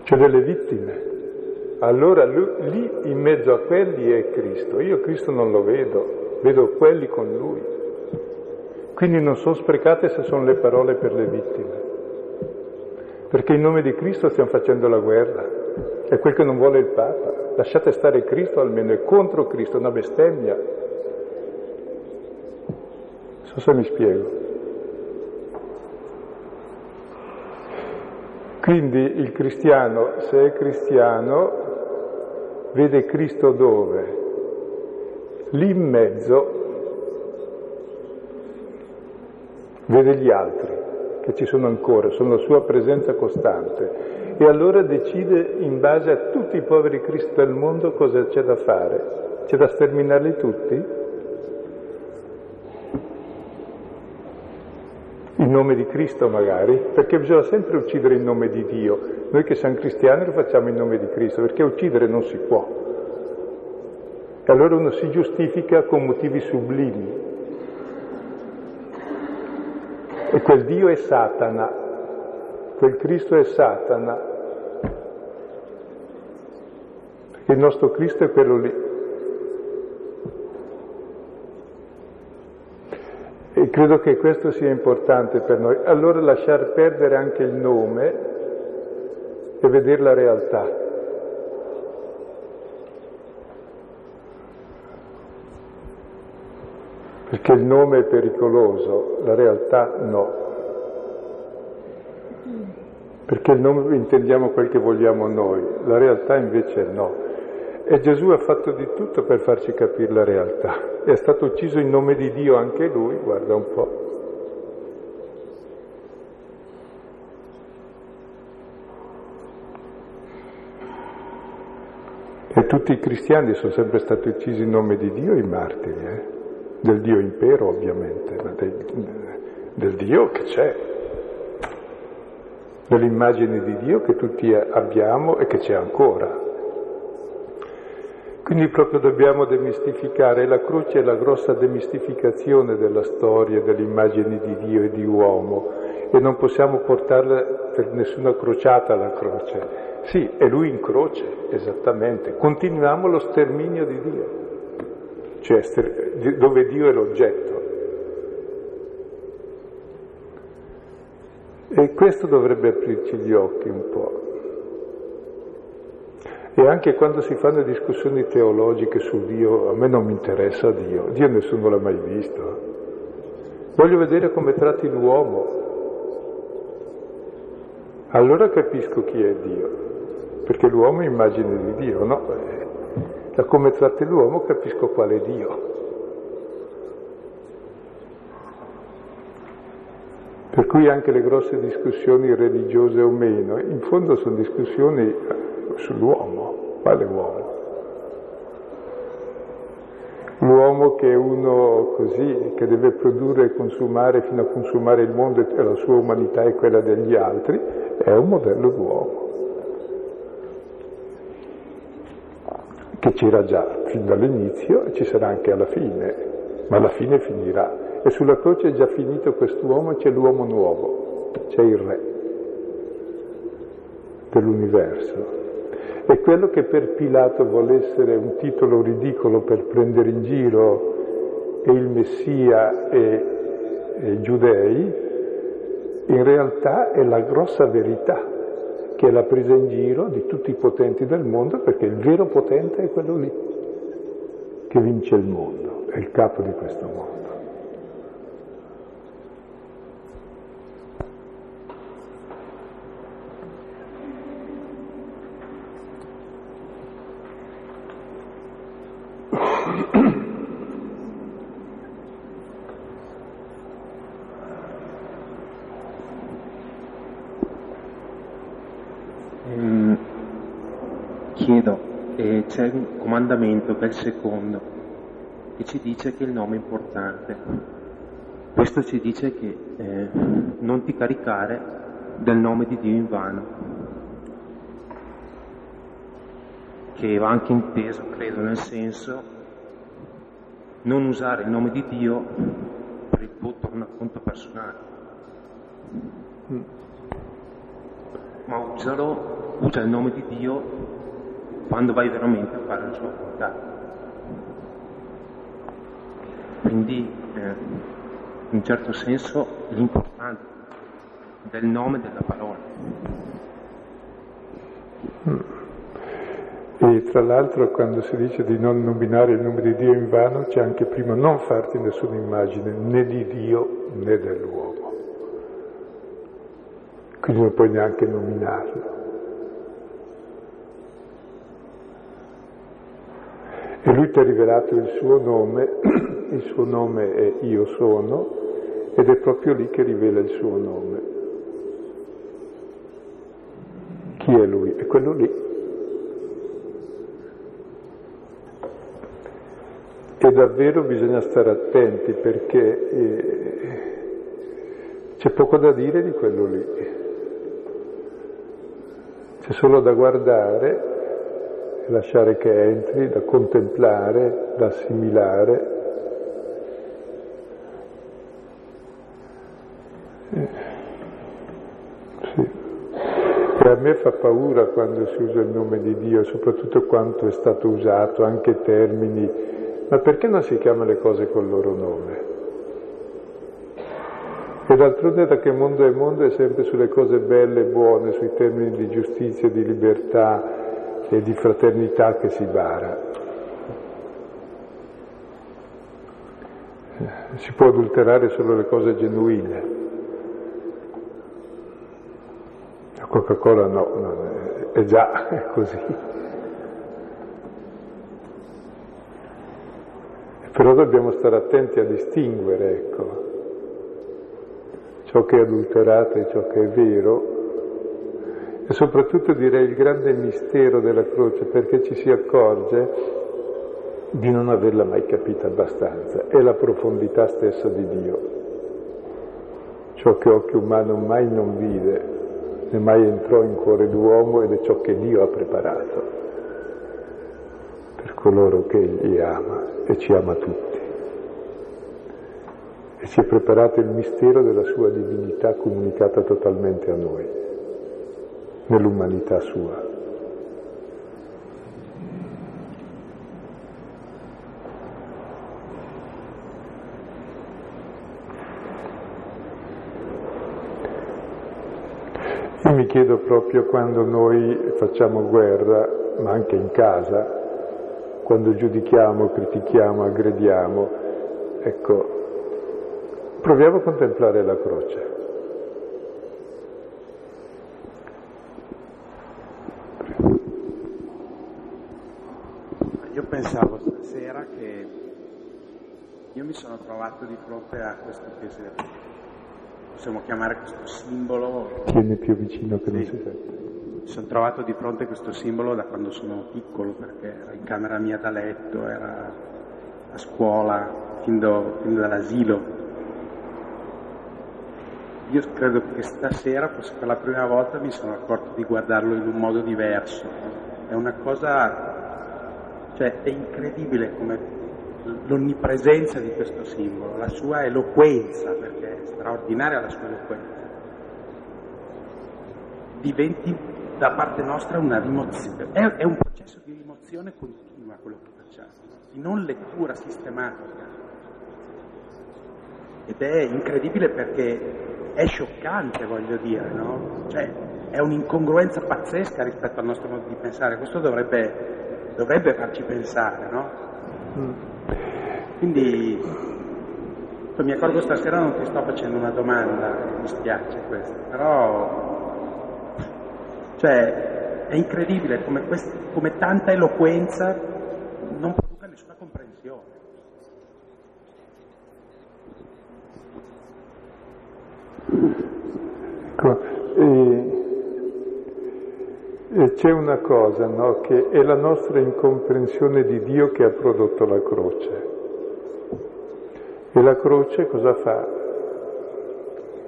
cioè delle vittime. Allora lui, lì in mezzo a quelli è Cristo. Io Cristo non lo vedo, vedo quelli con lui. Quindi non sono sprecate se sono le parole per le vittime. Perché in nome di Cristo stiamo facendo la guerra. È quel che non vuole il Papa. Lasciate stare Cristo almeno, è contro Cristo, una bestemmia. Non so se mi spiego. Quindi il cristiano, se è cristiano, vede Cristo dove? Lì in mezzo vede gli altri che ci sono ancora, sono la sua presenza costante e allora decide in base a tutti i poveri Cristo del mondo cosa c'è da fare. C'è da sterminarli tutti? in nome di Cristo magari, perché bisogna sempre uccidere in nome di Dio. Noi che siamo cristiani lo facciamo in nome di Cristo, perché uccidere non si può. E allora uno si giustifica con motivi sublimi. E quel Dio è Satana, quel Cristo è Satana, perché il nostro Cristo è quello lì. E credo che questo sia importante per noi. Allora lasciar perdere anche il nome e vedere la realtà. Perché il nome è pericoloso, la realtà no. Perché il nome intendiamo quel che vogliamo noi, la realtà invece no. E Gesù ha fatto di tutto per farci capire la realtà. È stato ucciso in nome di Dio anche lui, guarda un po'. E tutti i cristiani sono sempre stati uccisi in nome di Dio, i martiri, eh? Del Dio impero ovviamente, ma del, del Dio che c'è, dell'immagine di Dio che tutti abbiamo e che c'è ancora. Quindi proprio dobbiamo demistificare, la croce è la grossa demistificazione della storia, dell'immagine di Dio e di uomo e non possiamo portarla per nessuna crociata la croce. Sì, è lui in croce, esattamente. Continuiamo lo sterminio di Dio, cioè dove Dio è l'oggetto. E questo dovrebbe aprirci gli occhi un po'. E anche quando si fanno discussioni teologiche su Dio, a me non mi interessa Dio, Dio nessuno l'ha mai visto. Voglio vedere come tratti l'uomo. Allora capisco chi è Dio, perché l'uomo è immagine di Dio, no? Da come tratti l'uomo capisco qual è Dio. Per cui anche le grosse discussioni religiose o meno, in fondo sono discussioni sull'uomo, quale uomo? L'uomo che è uno così, che deve produrre e consumare fino a consumare il mondo e la sua umanità e quella degli altri, è un modello d'uomo. Che c'era già fin dall'inizio e ci sarà anche alla fine, ma alla fine finirà. E sulla croce è già finito quest'uomo e c'è l'uomo nuovo, c'è il re dell'universo. E quello che per Pilato vuole essere un titolo ridicolo per prendere in giro e il Messia e, i giudei, in realtà è la grossa verità che è la presa in giro di tutti i potenti del mondo, perché il vero potente è quello lì, che vince il mondo, è il capo di questo mondo. c'è un comandamento che è il secondo, che ci dice che il nome è importante. Questo ci dice che eh, non ti caricare del nome di Dio in vano, che va anche inteso, credo, nel senso non usare il nome di Dio per il tuo tornaconto personale, ma usalo, usa il nome di Dio quando vai veramente a fare la sua volontà. Quindi, eh, in un certo senso, l'importanza del nome della parola. tra l'altro quando si dice di non nominare il nome di Dio in vano c'è anche prima non farti nessuna immagine né di Dio né dell'uomo. Quindi non puoi neanche nominarlo. E lui ti ha rivelato il suo nome, il suo nome è Io sono, ed è proprio lì che rivela il suo nome. Chi è lui? È quello lì. E davvero bisogna stare attenti perché eh, c'è poco da dire di quello lì. C'è solo da guardare lasciare che entri, da contemplare, da assimilare. Sì. E a me fa paura quando si usa il nome di Dio, soprattutto quanto è stato usato, anche termini, ma perché non si chiamano le cose col loro nome? E d'altronde da che mondo è mondo è sempre sulle cose belle e buone, sui termini di giustizia, di libertà, e di fraternità che si bara. Si può adulterare solo le cose genuine. La Coca-Cola no, è già così. Però dobbiamo stare attenti a distinguere, ecco, ciò che è adulterato e ciò che è vero soprattutto direi il grande mistero della croce perché ci si accorge di non averla mai capita abbastanza, è la profondità stessa di Dio, ciò che occhio umano mai non vide, né mai entrò in cuore d'uomo ed è ciò che Dio ha preparato per coloro che Egli ama e ci ama tutti. E ci è preparato il mistero della sua divinità comunicata totalmente a noi nell'umanità sua. Io mi chiedo proprio quando noi facciamo guerra, ma anche in casa, quando giudichiamo, critichiamo, aggrediamo, ecco, proviamo a contemplare la croce. pensavo stasera che io mi sono trovato di fronte a questo che possiamo chiamare questo simbolo. Tieni più vicino che sì. non si sente. Mi sono trovato di fronte a questo simbolo da quando sono piccolo, perché era in camera mia da letto, era a scuola, fin, do, fin dall'asilo. Io credo che stasera, forse per la prima volta, mi sono accorto di guardarlo in un modo diverso. È una cosa cioè è incredibile come l'onnipresenza di questo simbolo, la sua eloquenza, perché è straordinaria la sua eloquenza, diventi da parte nostra una rimozione. È, è un processo di rimozione continua quello che facciamo, di non lettura sistematica. Ed è incredibile perché è scioccante, voglio dire, no? Cioè, è un'incongruenza pazzesca rispetto al nostro modo di pensare. Questo dovrebbe dovrebbe farci pensare, no? Mm. Quindi mi accorgo stasera non ti sto facendo una domanda, mi spiace questo, però cioè, è incredibile come, quest, come tanta eloquenza non produca nessuna comprensione. Ecco, e e c'è una cosa, no, che è la nostra incomprensione di Dio che ha prodotto la croce. E la croce cosa fa?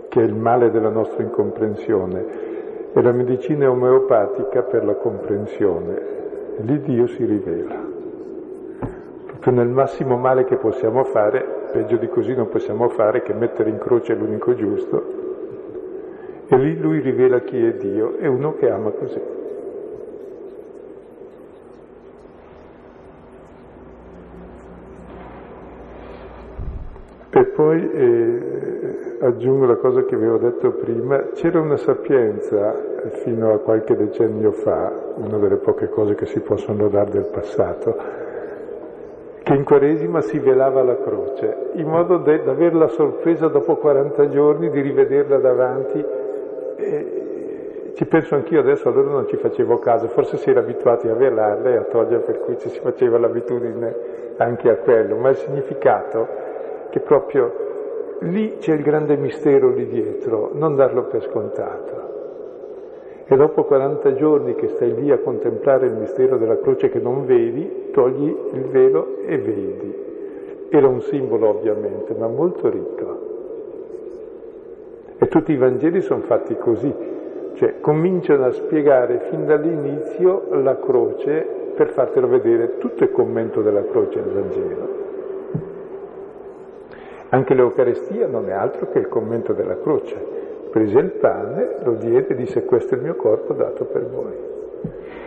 Che è il male della nostra incomprensione. È la medicina omeopatica per la comprensione. Lì Dio si rivela. Proprio nel massimo male che possiamo fare, peggio di così non possiamo fare che mettere in croce l'unico giusto. E lì lui rivela chi è Dio, è uno che ama così. E poi eh, aggiungo la cosa che avevo detto prima, c'era una sapienza fino a qualche decennio fa, una delle poche cose che si possono dare del passato, che in Quaresima si velava la croce, in modo da avere la sorpresa dopo 40 giorni di rivederla davanti. E ci penso anch'io adesso, allora non ci facevo caso, forse si era abituati a velarla e a togliere, per cui ci si faceva l'abitudine anche a quello, ma il significato che proprio lì c'è il grande mistero lì dietro, non darlo per scontato. E dopo 40 giorni che stai lì a contemplare il mistero della croce che non vedi, togli il velo e vedi. Era un simbolo ovviamente, ma molto ricco. E tutti i Vangeli sono fatti così, cioè cominciano a spiegare fin dall'inizio la croce per fartelo vedere. Tutto è commento della croce il Vangelo. Anche l'Eucarestia non è altro che il commento della croce prese il pane, lo diede e disse questo è il mio corpo dato per voi.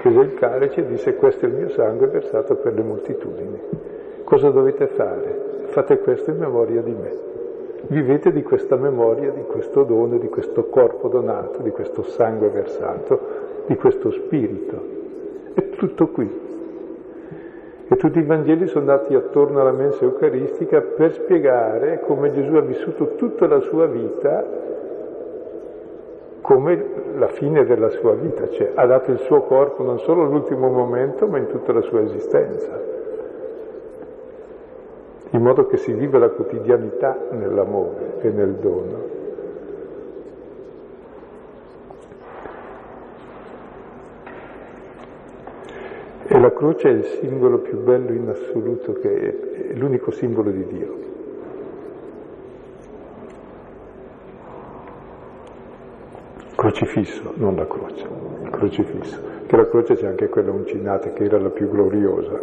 Prese il calice e disse questo è il mio sangue versato per le moltitudini. Cosa dovete fare? Fate questo in memoria di me. Vivete di questa memoria, di questo dono, di questo corpo donato, di questo sangue versato, di questo spirito. È tutto qui. E tutti i Vangeli sono andati attorno alla mensa eucaristica per spiegare come Gesù ha vissuto tutta la sua vita come la fine della sua vita, cioè ha dato il suo corpo non solo all'ultimo momento, ma in tutta la sua esistenza, in modo che si vive la quotidianità nell'amore e nel dono. E la croce è il simbolo più bello in assoluto, che è l'unico simbolo di Dio. crocifisso, non la croce, il crocifisso, che la croce c'è anche quella uncinata che era la più gloriosa,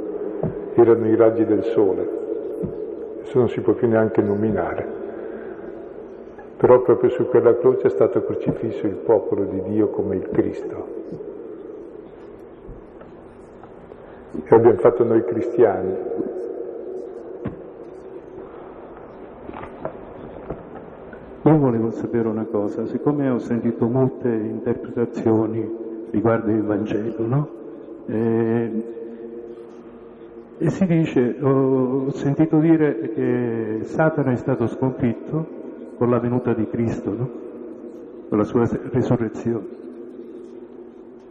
erano i raggi del sole, adesso non si può più neanche nominare, però proprio su quella croce è stato crocifisso il popolo di Dio come il Cristo. E abbiamo fatto noi cristiani, Io volevo sapere una cosa, siccome ho sentito molte interpretazioni riguardo il Vangelo, no? E, e si dice, ho sentito dire che Satana è stato sconfitto con la venuta di Cristo, no? con la sua risurrezione.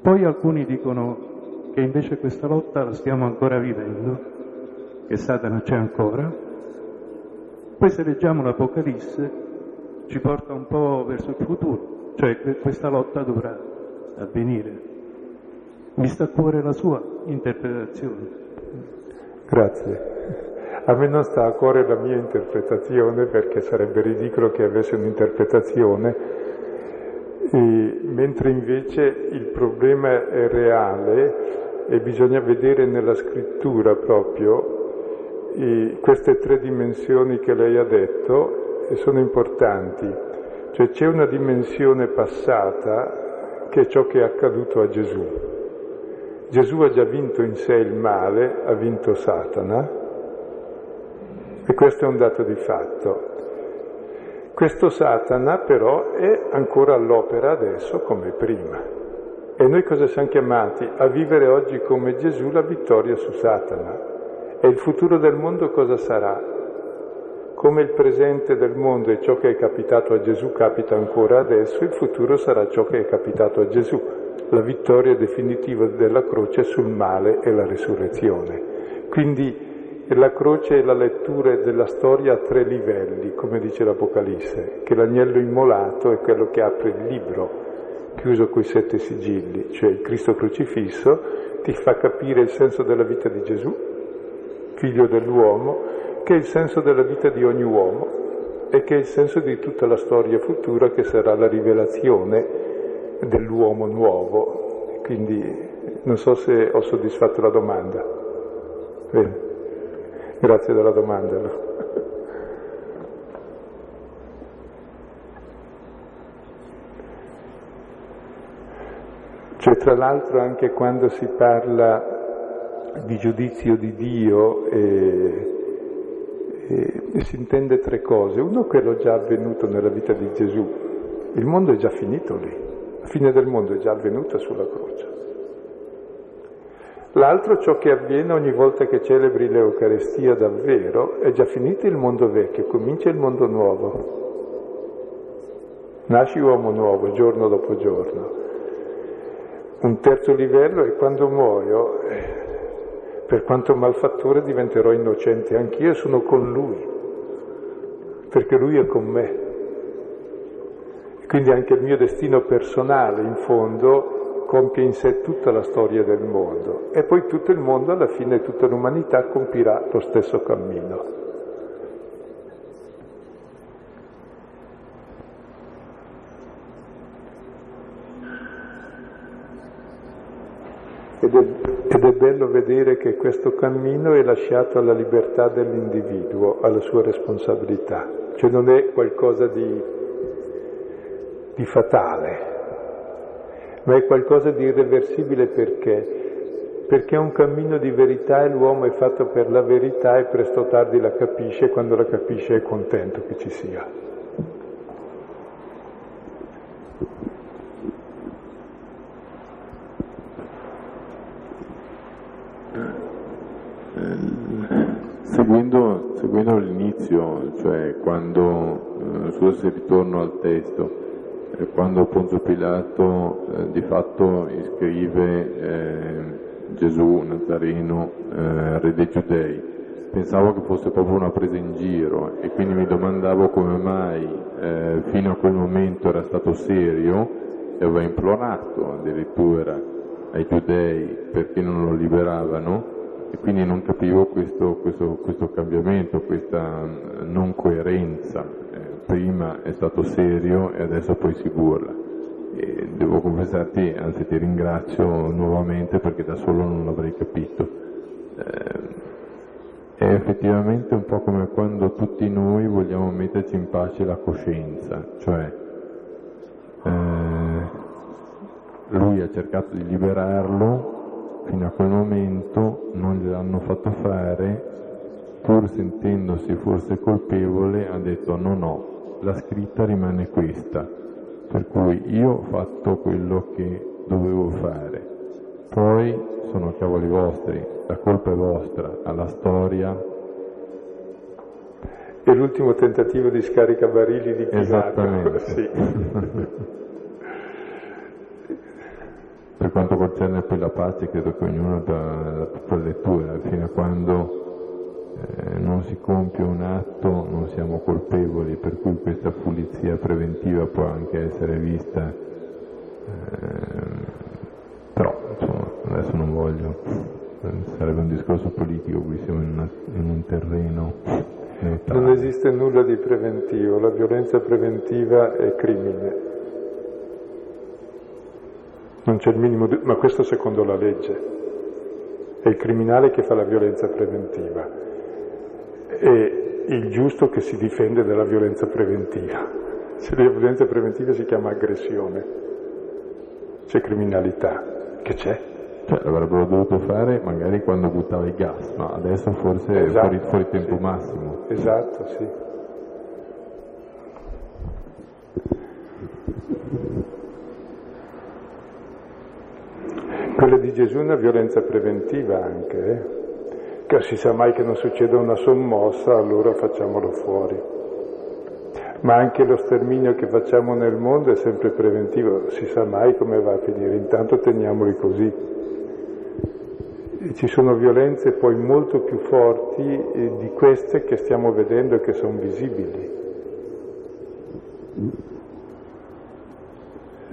Poi alcuni dicono che invece questa lotta la stiamo ancora vivendo, che Satana c'è ancora. Poi se leggiamo l'Apocalisse ci porta un po' verso il futuro, cioè questa lotta dovrà avvenire. Mi sta a cuore la sua interpretazione. Grazie. A me non sta a cuore la mia interpretazione perché sarebbe ridicolo che avesse un'interpretazione, e, mentre invece il problema è reale e bisogna vedere nella scrittura proprio e queste tre dimensioni che lei ha detto e sono importanti. Cioè c'è una dimensione passata che è ciò che è accaduto a Gesù. Gesù ha già vinto in sé il male, ha vinto Satana e questo è un dato di fatto. Questo Satana però è ancora all'opera adesso come prima. E noi cosa siamo chiamati? A vivere oggi come Gesù la vittoria su Satana. E il futuro del mondo cosa sarà? Come il presente del mondo e ciò che è capitato a Gesù capita ancora adesso, il futuro sarà ciò che è capitato a Gesù, la vittoria definitiva della croce sul male e la risurrezione. Quindi la croce è la lettura della storia a tre livelli, come dice l'Apocalisse, che l'agnello immolato è quello che apre il libro, chiuso coi sette sigilli, cioè il Cristo crocifisso ti fa capire il senso della vita di Gesù, figlio dell'uomo, che è il senso della vita di ogni uomo e che è il senso di tutta la storia futura che sarà la rivelazione dell'uomo nuovo. Quindi non so se ho soddisfatto la domanda. Bene, grazie della domanda. Cioè, tra l'altro, anche quando si parla di giudizio di Dio, eh, E si intende tre cose. Uno, quello già avvenuto nella vita di Gesù. Il mondo è già finito lì. La fine del mondo è già avvenuta sulla croce. L'altro, ciò che avviene ogni volta che celebri l'Eucarestia davvero, è già finito il mondo vecchio, comincia il mondo nuovo. Nasci uomo nuovo giorno dopo giorno. Un terzo livello è quando muoio, eh, per quanto malfattore diventerò innocente anch'io sono con lui, perché lui è con me. Quindi anche il mio destino personale, in fondo, compie in sé tutta la storia del mondo e poi tutto il mondo, alla fine tutta l'umanità compirà lo stesso cammino. Ed è, ed è, bello vedere che questo cammino è lasciato alla libertà dell'individuo, alla sua responsabilità, cioè non è qualcosa di, di fatale, ma è qualcosa di irreversibile perché? Perché è un cammino di verità e l'uomo è fatto per la verità e presto o tardi la capisce e quando la capisce è contento che ci sia. Seguendo, seguendo l'inizio, cioè quando, eh, scusa se ritorno al testo, eh, quando Ponzio Pilato eh, di fatto iscrive eh, Gesù Nazareno eh, re dei Giudei, pensavo che fosse proprio una presa in giro e quindi mi domandavo come mai eh, fino a quel momento era stato serio e aveva implorato addirittura ai giudei perché non lo liberavano e quindi non capivo questo, questo, questo cambiamento, questa non coerenza. Eh, prima è stato serio e adesso poi si burla. E devo confessarti, anzi ti ringrazio nuovamente perché da solo non l'avrei capito. Eh, è effettivamente un po' come quando tutti noi vogliamo metterci in pace la coscienza, cioè eh, lui ha cercato di liberarlo, fino a quel momento non gliel'hanno fatto fare, pur sentendosi forse colpevole, ha detto no, no, la scritta rimane questa, per cui io ho fatto quello che dovevo fare. Poi sono cavoli vostri, la colpa è vostra, alla storia. E l'ultimo tentativo di scaricabarili di Pilato. Esattamente. Sì. Per quanto concerne poi la pace, credo che ognuno dà la propria lettura, fino a quando eh, non si compie un atto non siamo colpevoli, per cui questa pulizia preventiva può anche essere vista, eh, però insomma, adesso non voglio, sarebbe un discorso politico, qui siamo in, una, in un terreno neutrale. Non esiste nulla di preventivo, la violenza preventiva è crimine non c'è il minimo, di... ma questo secondo la legge. È il criminale che fa la violenza preventiva e il giusto che si difende dalla violenza preventiva. Se la violenza preventiva si chiama aggressione, c'è criminalità, che c'è. Cioè, l'avrebbero dovuto fare magari quando buttava i gas, ma adesso forse esatto, è fuori, fuori tempo sì. massimo. Esatto, sì. Quella di Gesù è una violenza preventiva anche, eh? che si sa mai che non succeda una sommossa, allora facciamolo fuori. Ma anche lo sterminio che facciamo nel mondo è sempre preventivo, si sa mai come va a finire, intanto teniamoli così. Ci sono violenze poi molto più forti eh, di queste che stiamo vedendo e che sono visibili.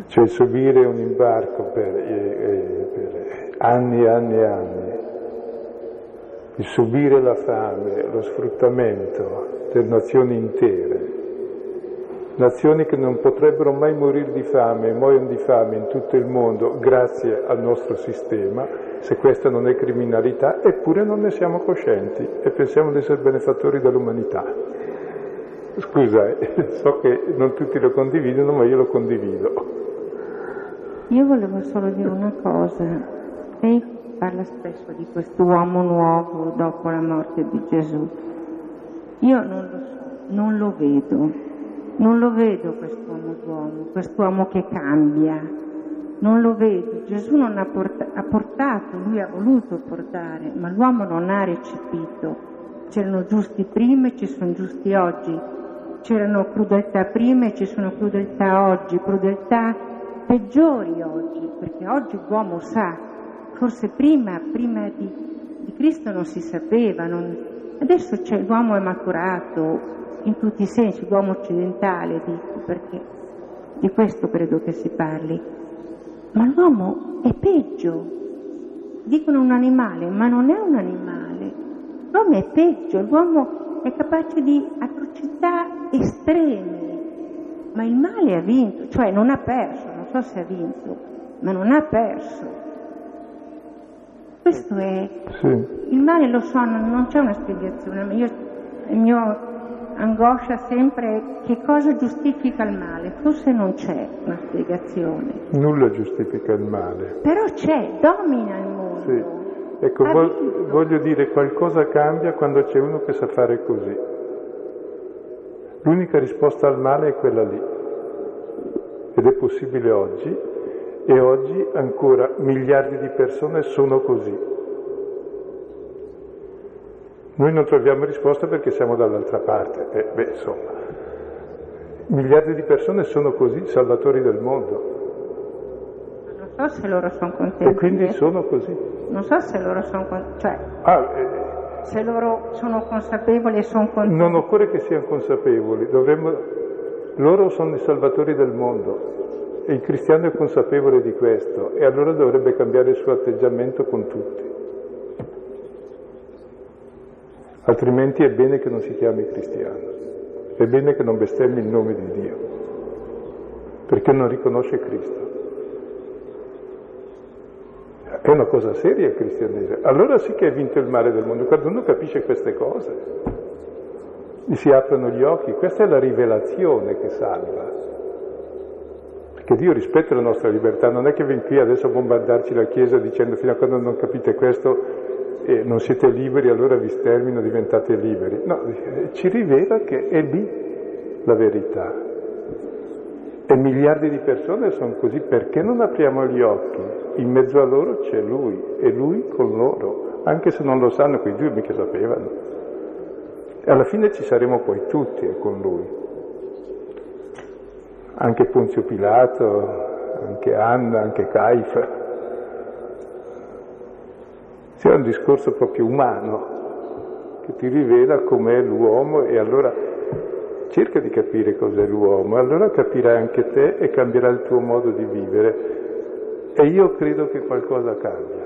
cioè subire un imbarco per, eh, eh, per anni e anni e anni, il subire la fame, lo sfruttamento per nazioni intere, nazioni che non potrebbero mai morire di fame muoiono di fame in tutto il mondo grazie al nostro sistema, se questa non è criminalità, eppure non ne siamo coscienti e pensiamo di essere benefattori dell'umanità. Scusa, so che non tutti lo condividono, ma io lo condivido. Io volevo solo dire una cosa. Lei parla spesso di questo uomo nuovo dopo la morte di Gesù. Io non lo so, non lo vedo, non lo vedo quest'uomo d'uomo, quest'uomo che cambia, non lo vedo. Gesù non ha, porta- ha portato, lui ha voluto portare, ma l'uomo non ha recepito. C'erano giusti prima e ci sono giusti oggi, c'erano crudeltà prima e ci sono crudeltà oggi, crudeltà peggiori oggi, perché oggi l'uomo sa, forse prima, prima di, di Cristo non si sapeva, non, adesso l'uomo è maturato in tutti i sensi, l'uomo occidentale, dico, perché di questo credo che si parli. Ma l'uomo è peggio. Dicono un animale, ma non è un animale. L'uomo è peggio, l'uomo è capace di atrocità estreme, ma il male ha vinto, cioè non ha perso, non so se ha vinto, ma non ha perso. Questo è Sì. il male, lo so, non, non c'è una spiegazione, ma io il mio angoscia sempre che cosa giustifica il male. Forse non c'è una spiegazione, Nulla giustifica il male. però c'è, domina il mondo. Sì. Ecco, vo- voglio dire, qualcosa cambia quando c'è uno che sa fare così. L'unica risposta al male è quella lì. Ed è possibile oggi, e oggi ancora miliardi di persone sono così. Noi non troviamo risposta perché siamo dall'altra parte. Eh, beh, insomma, miliardi di persone sono così, salvatori del mondo. Non so se loro sono contenti. E quindi sono così. Non so se loro sono contenti, cioè Ah, eh, se loro sono consapevoli e sono contenti. Non occorre che siano consapevoli, dovremmo... loro sono i salvatori del mondo il cristiano è consapevole di questo e allora dovrebbe cambiare il suo atteggiamento con tutti. Altrimenti è bene che non si chiami cristiano, è bene che non bestemmi il nome di Dio, perché non riconosce Cristo. È una cosa seria il cristianesimo. Allora sì che è vinto il male del mondo, quando uno capisce queste cose, gli si aprono gli occhi, questa è la rivelazione che salva. Perché Dio rispetta la nostra libertà, non è che viene qui adesso a bombardarci la Chiesa dicendo fino a quando non capite questo eh, non siete liberi, allora vi stermino, diventate liberi. No, ci rivela che è lì la verità. E miliardi di persone sono così, perché non apriamo gli occhi? In mezzo a loro c'è Lui e Lui con loro, anche se non lo sanno, quei due mica sapevano. E alla fine ci saremo poi tutti con Lui. Anche Ponzio Pilato, anche Anna, anche Caifa. C'è un discorso proprio umano che ti rivela com'è l'uomo e allora cerca di capire cos'è l'uomo, allora capirai anche te e cambierà il tuo modo di vivere. E io credo che qualcosa cambia.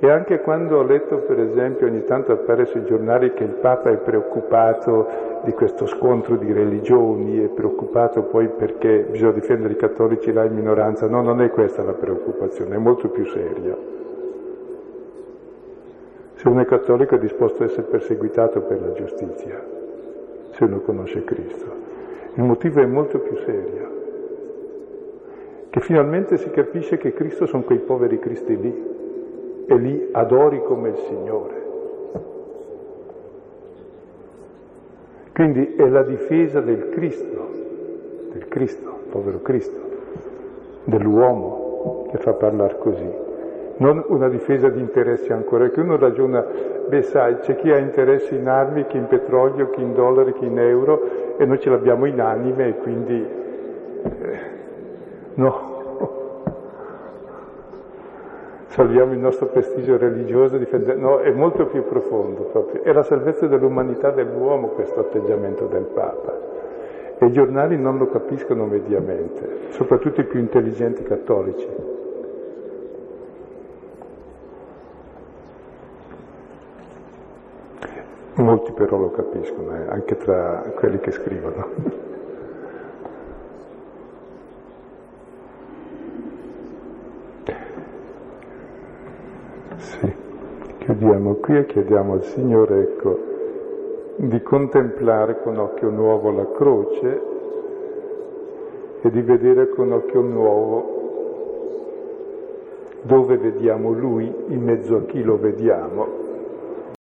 E anche quando ho letto, per esempio, ogni tanto appare sui giornali che il Papa è preoccupato di questo scontro di religioni, è preoccupato poi perché bisogna difendere i cattolici là in minoranza, no, non è questa la preoccupazione, è molto più seria. Se uno è cattolico è disposto a essere perseguitato per la giustizia, se uno conosce Cristo. Il motivo è molto più serio, che finalmente si capisce che Cristo sono quei poveri cristi lì, e li adori come il Signore. Quindi è la difesa del Cristo, del Cristo, povero Cristo, dell'uomo che fa parlare così non una difesa di interessi ancora, che uno ragiona, beh sai, c'è chi ha interessi in armi, chi in petrolio, chi in dollari, chi in euro, e noi ce l'abbiamo in anime e quindi eh, no. Salviamo il nostro prestigio religioso, difendendo... no, è molto più profondo proprio. È la salvezza dell'umanità dell'uomo questo atteggiamento del Papa. E i giornali non lo capiscono mediamente, soprattutto i più intelligenti cattolici. Molti però lo capiscono, eh, anche tra quelli che scrivono. Sì, chiudiamo qui e chiediamo al Signore, ecco, di contemplare con occhio nuovo la croce e di vedere con occhio nuovo dove vediamo Lui in mezzo a chi lo vediamo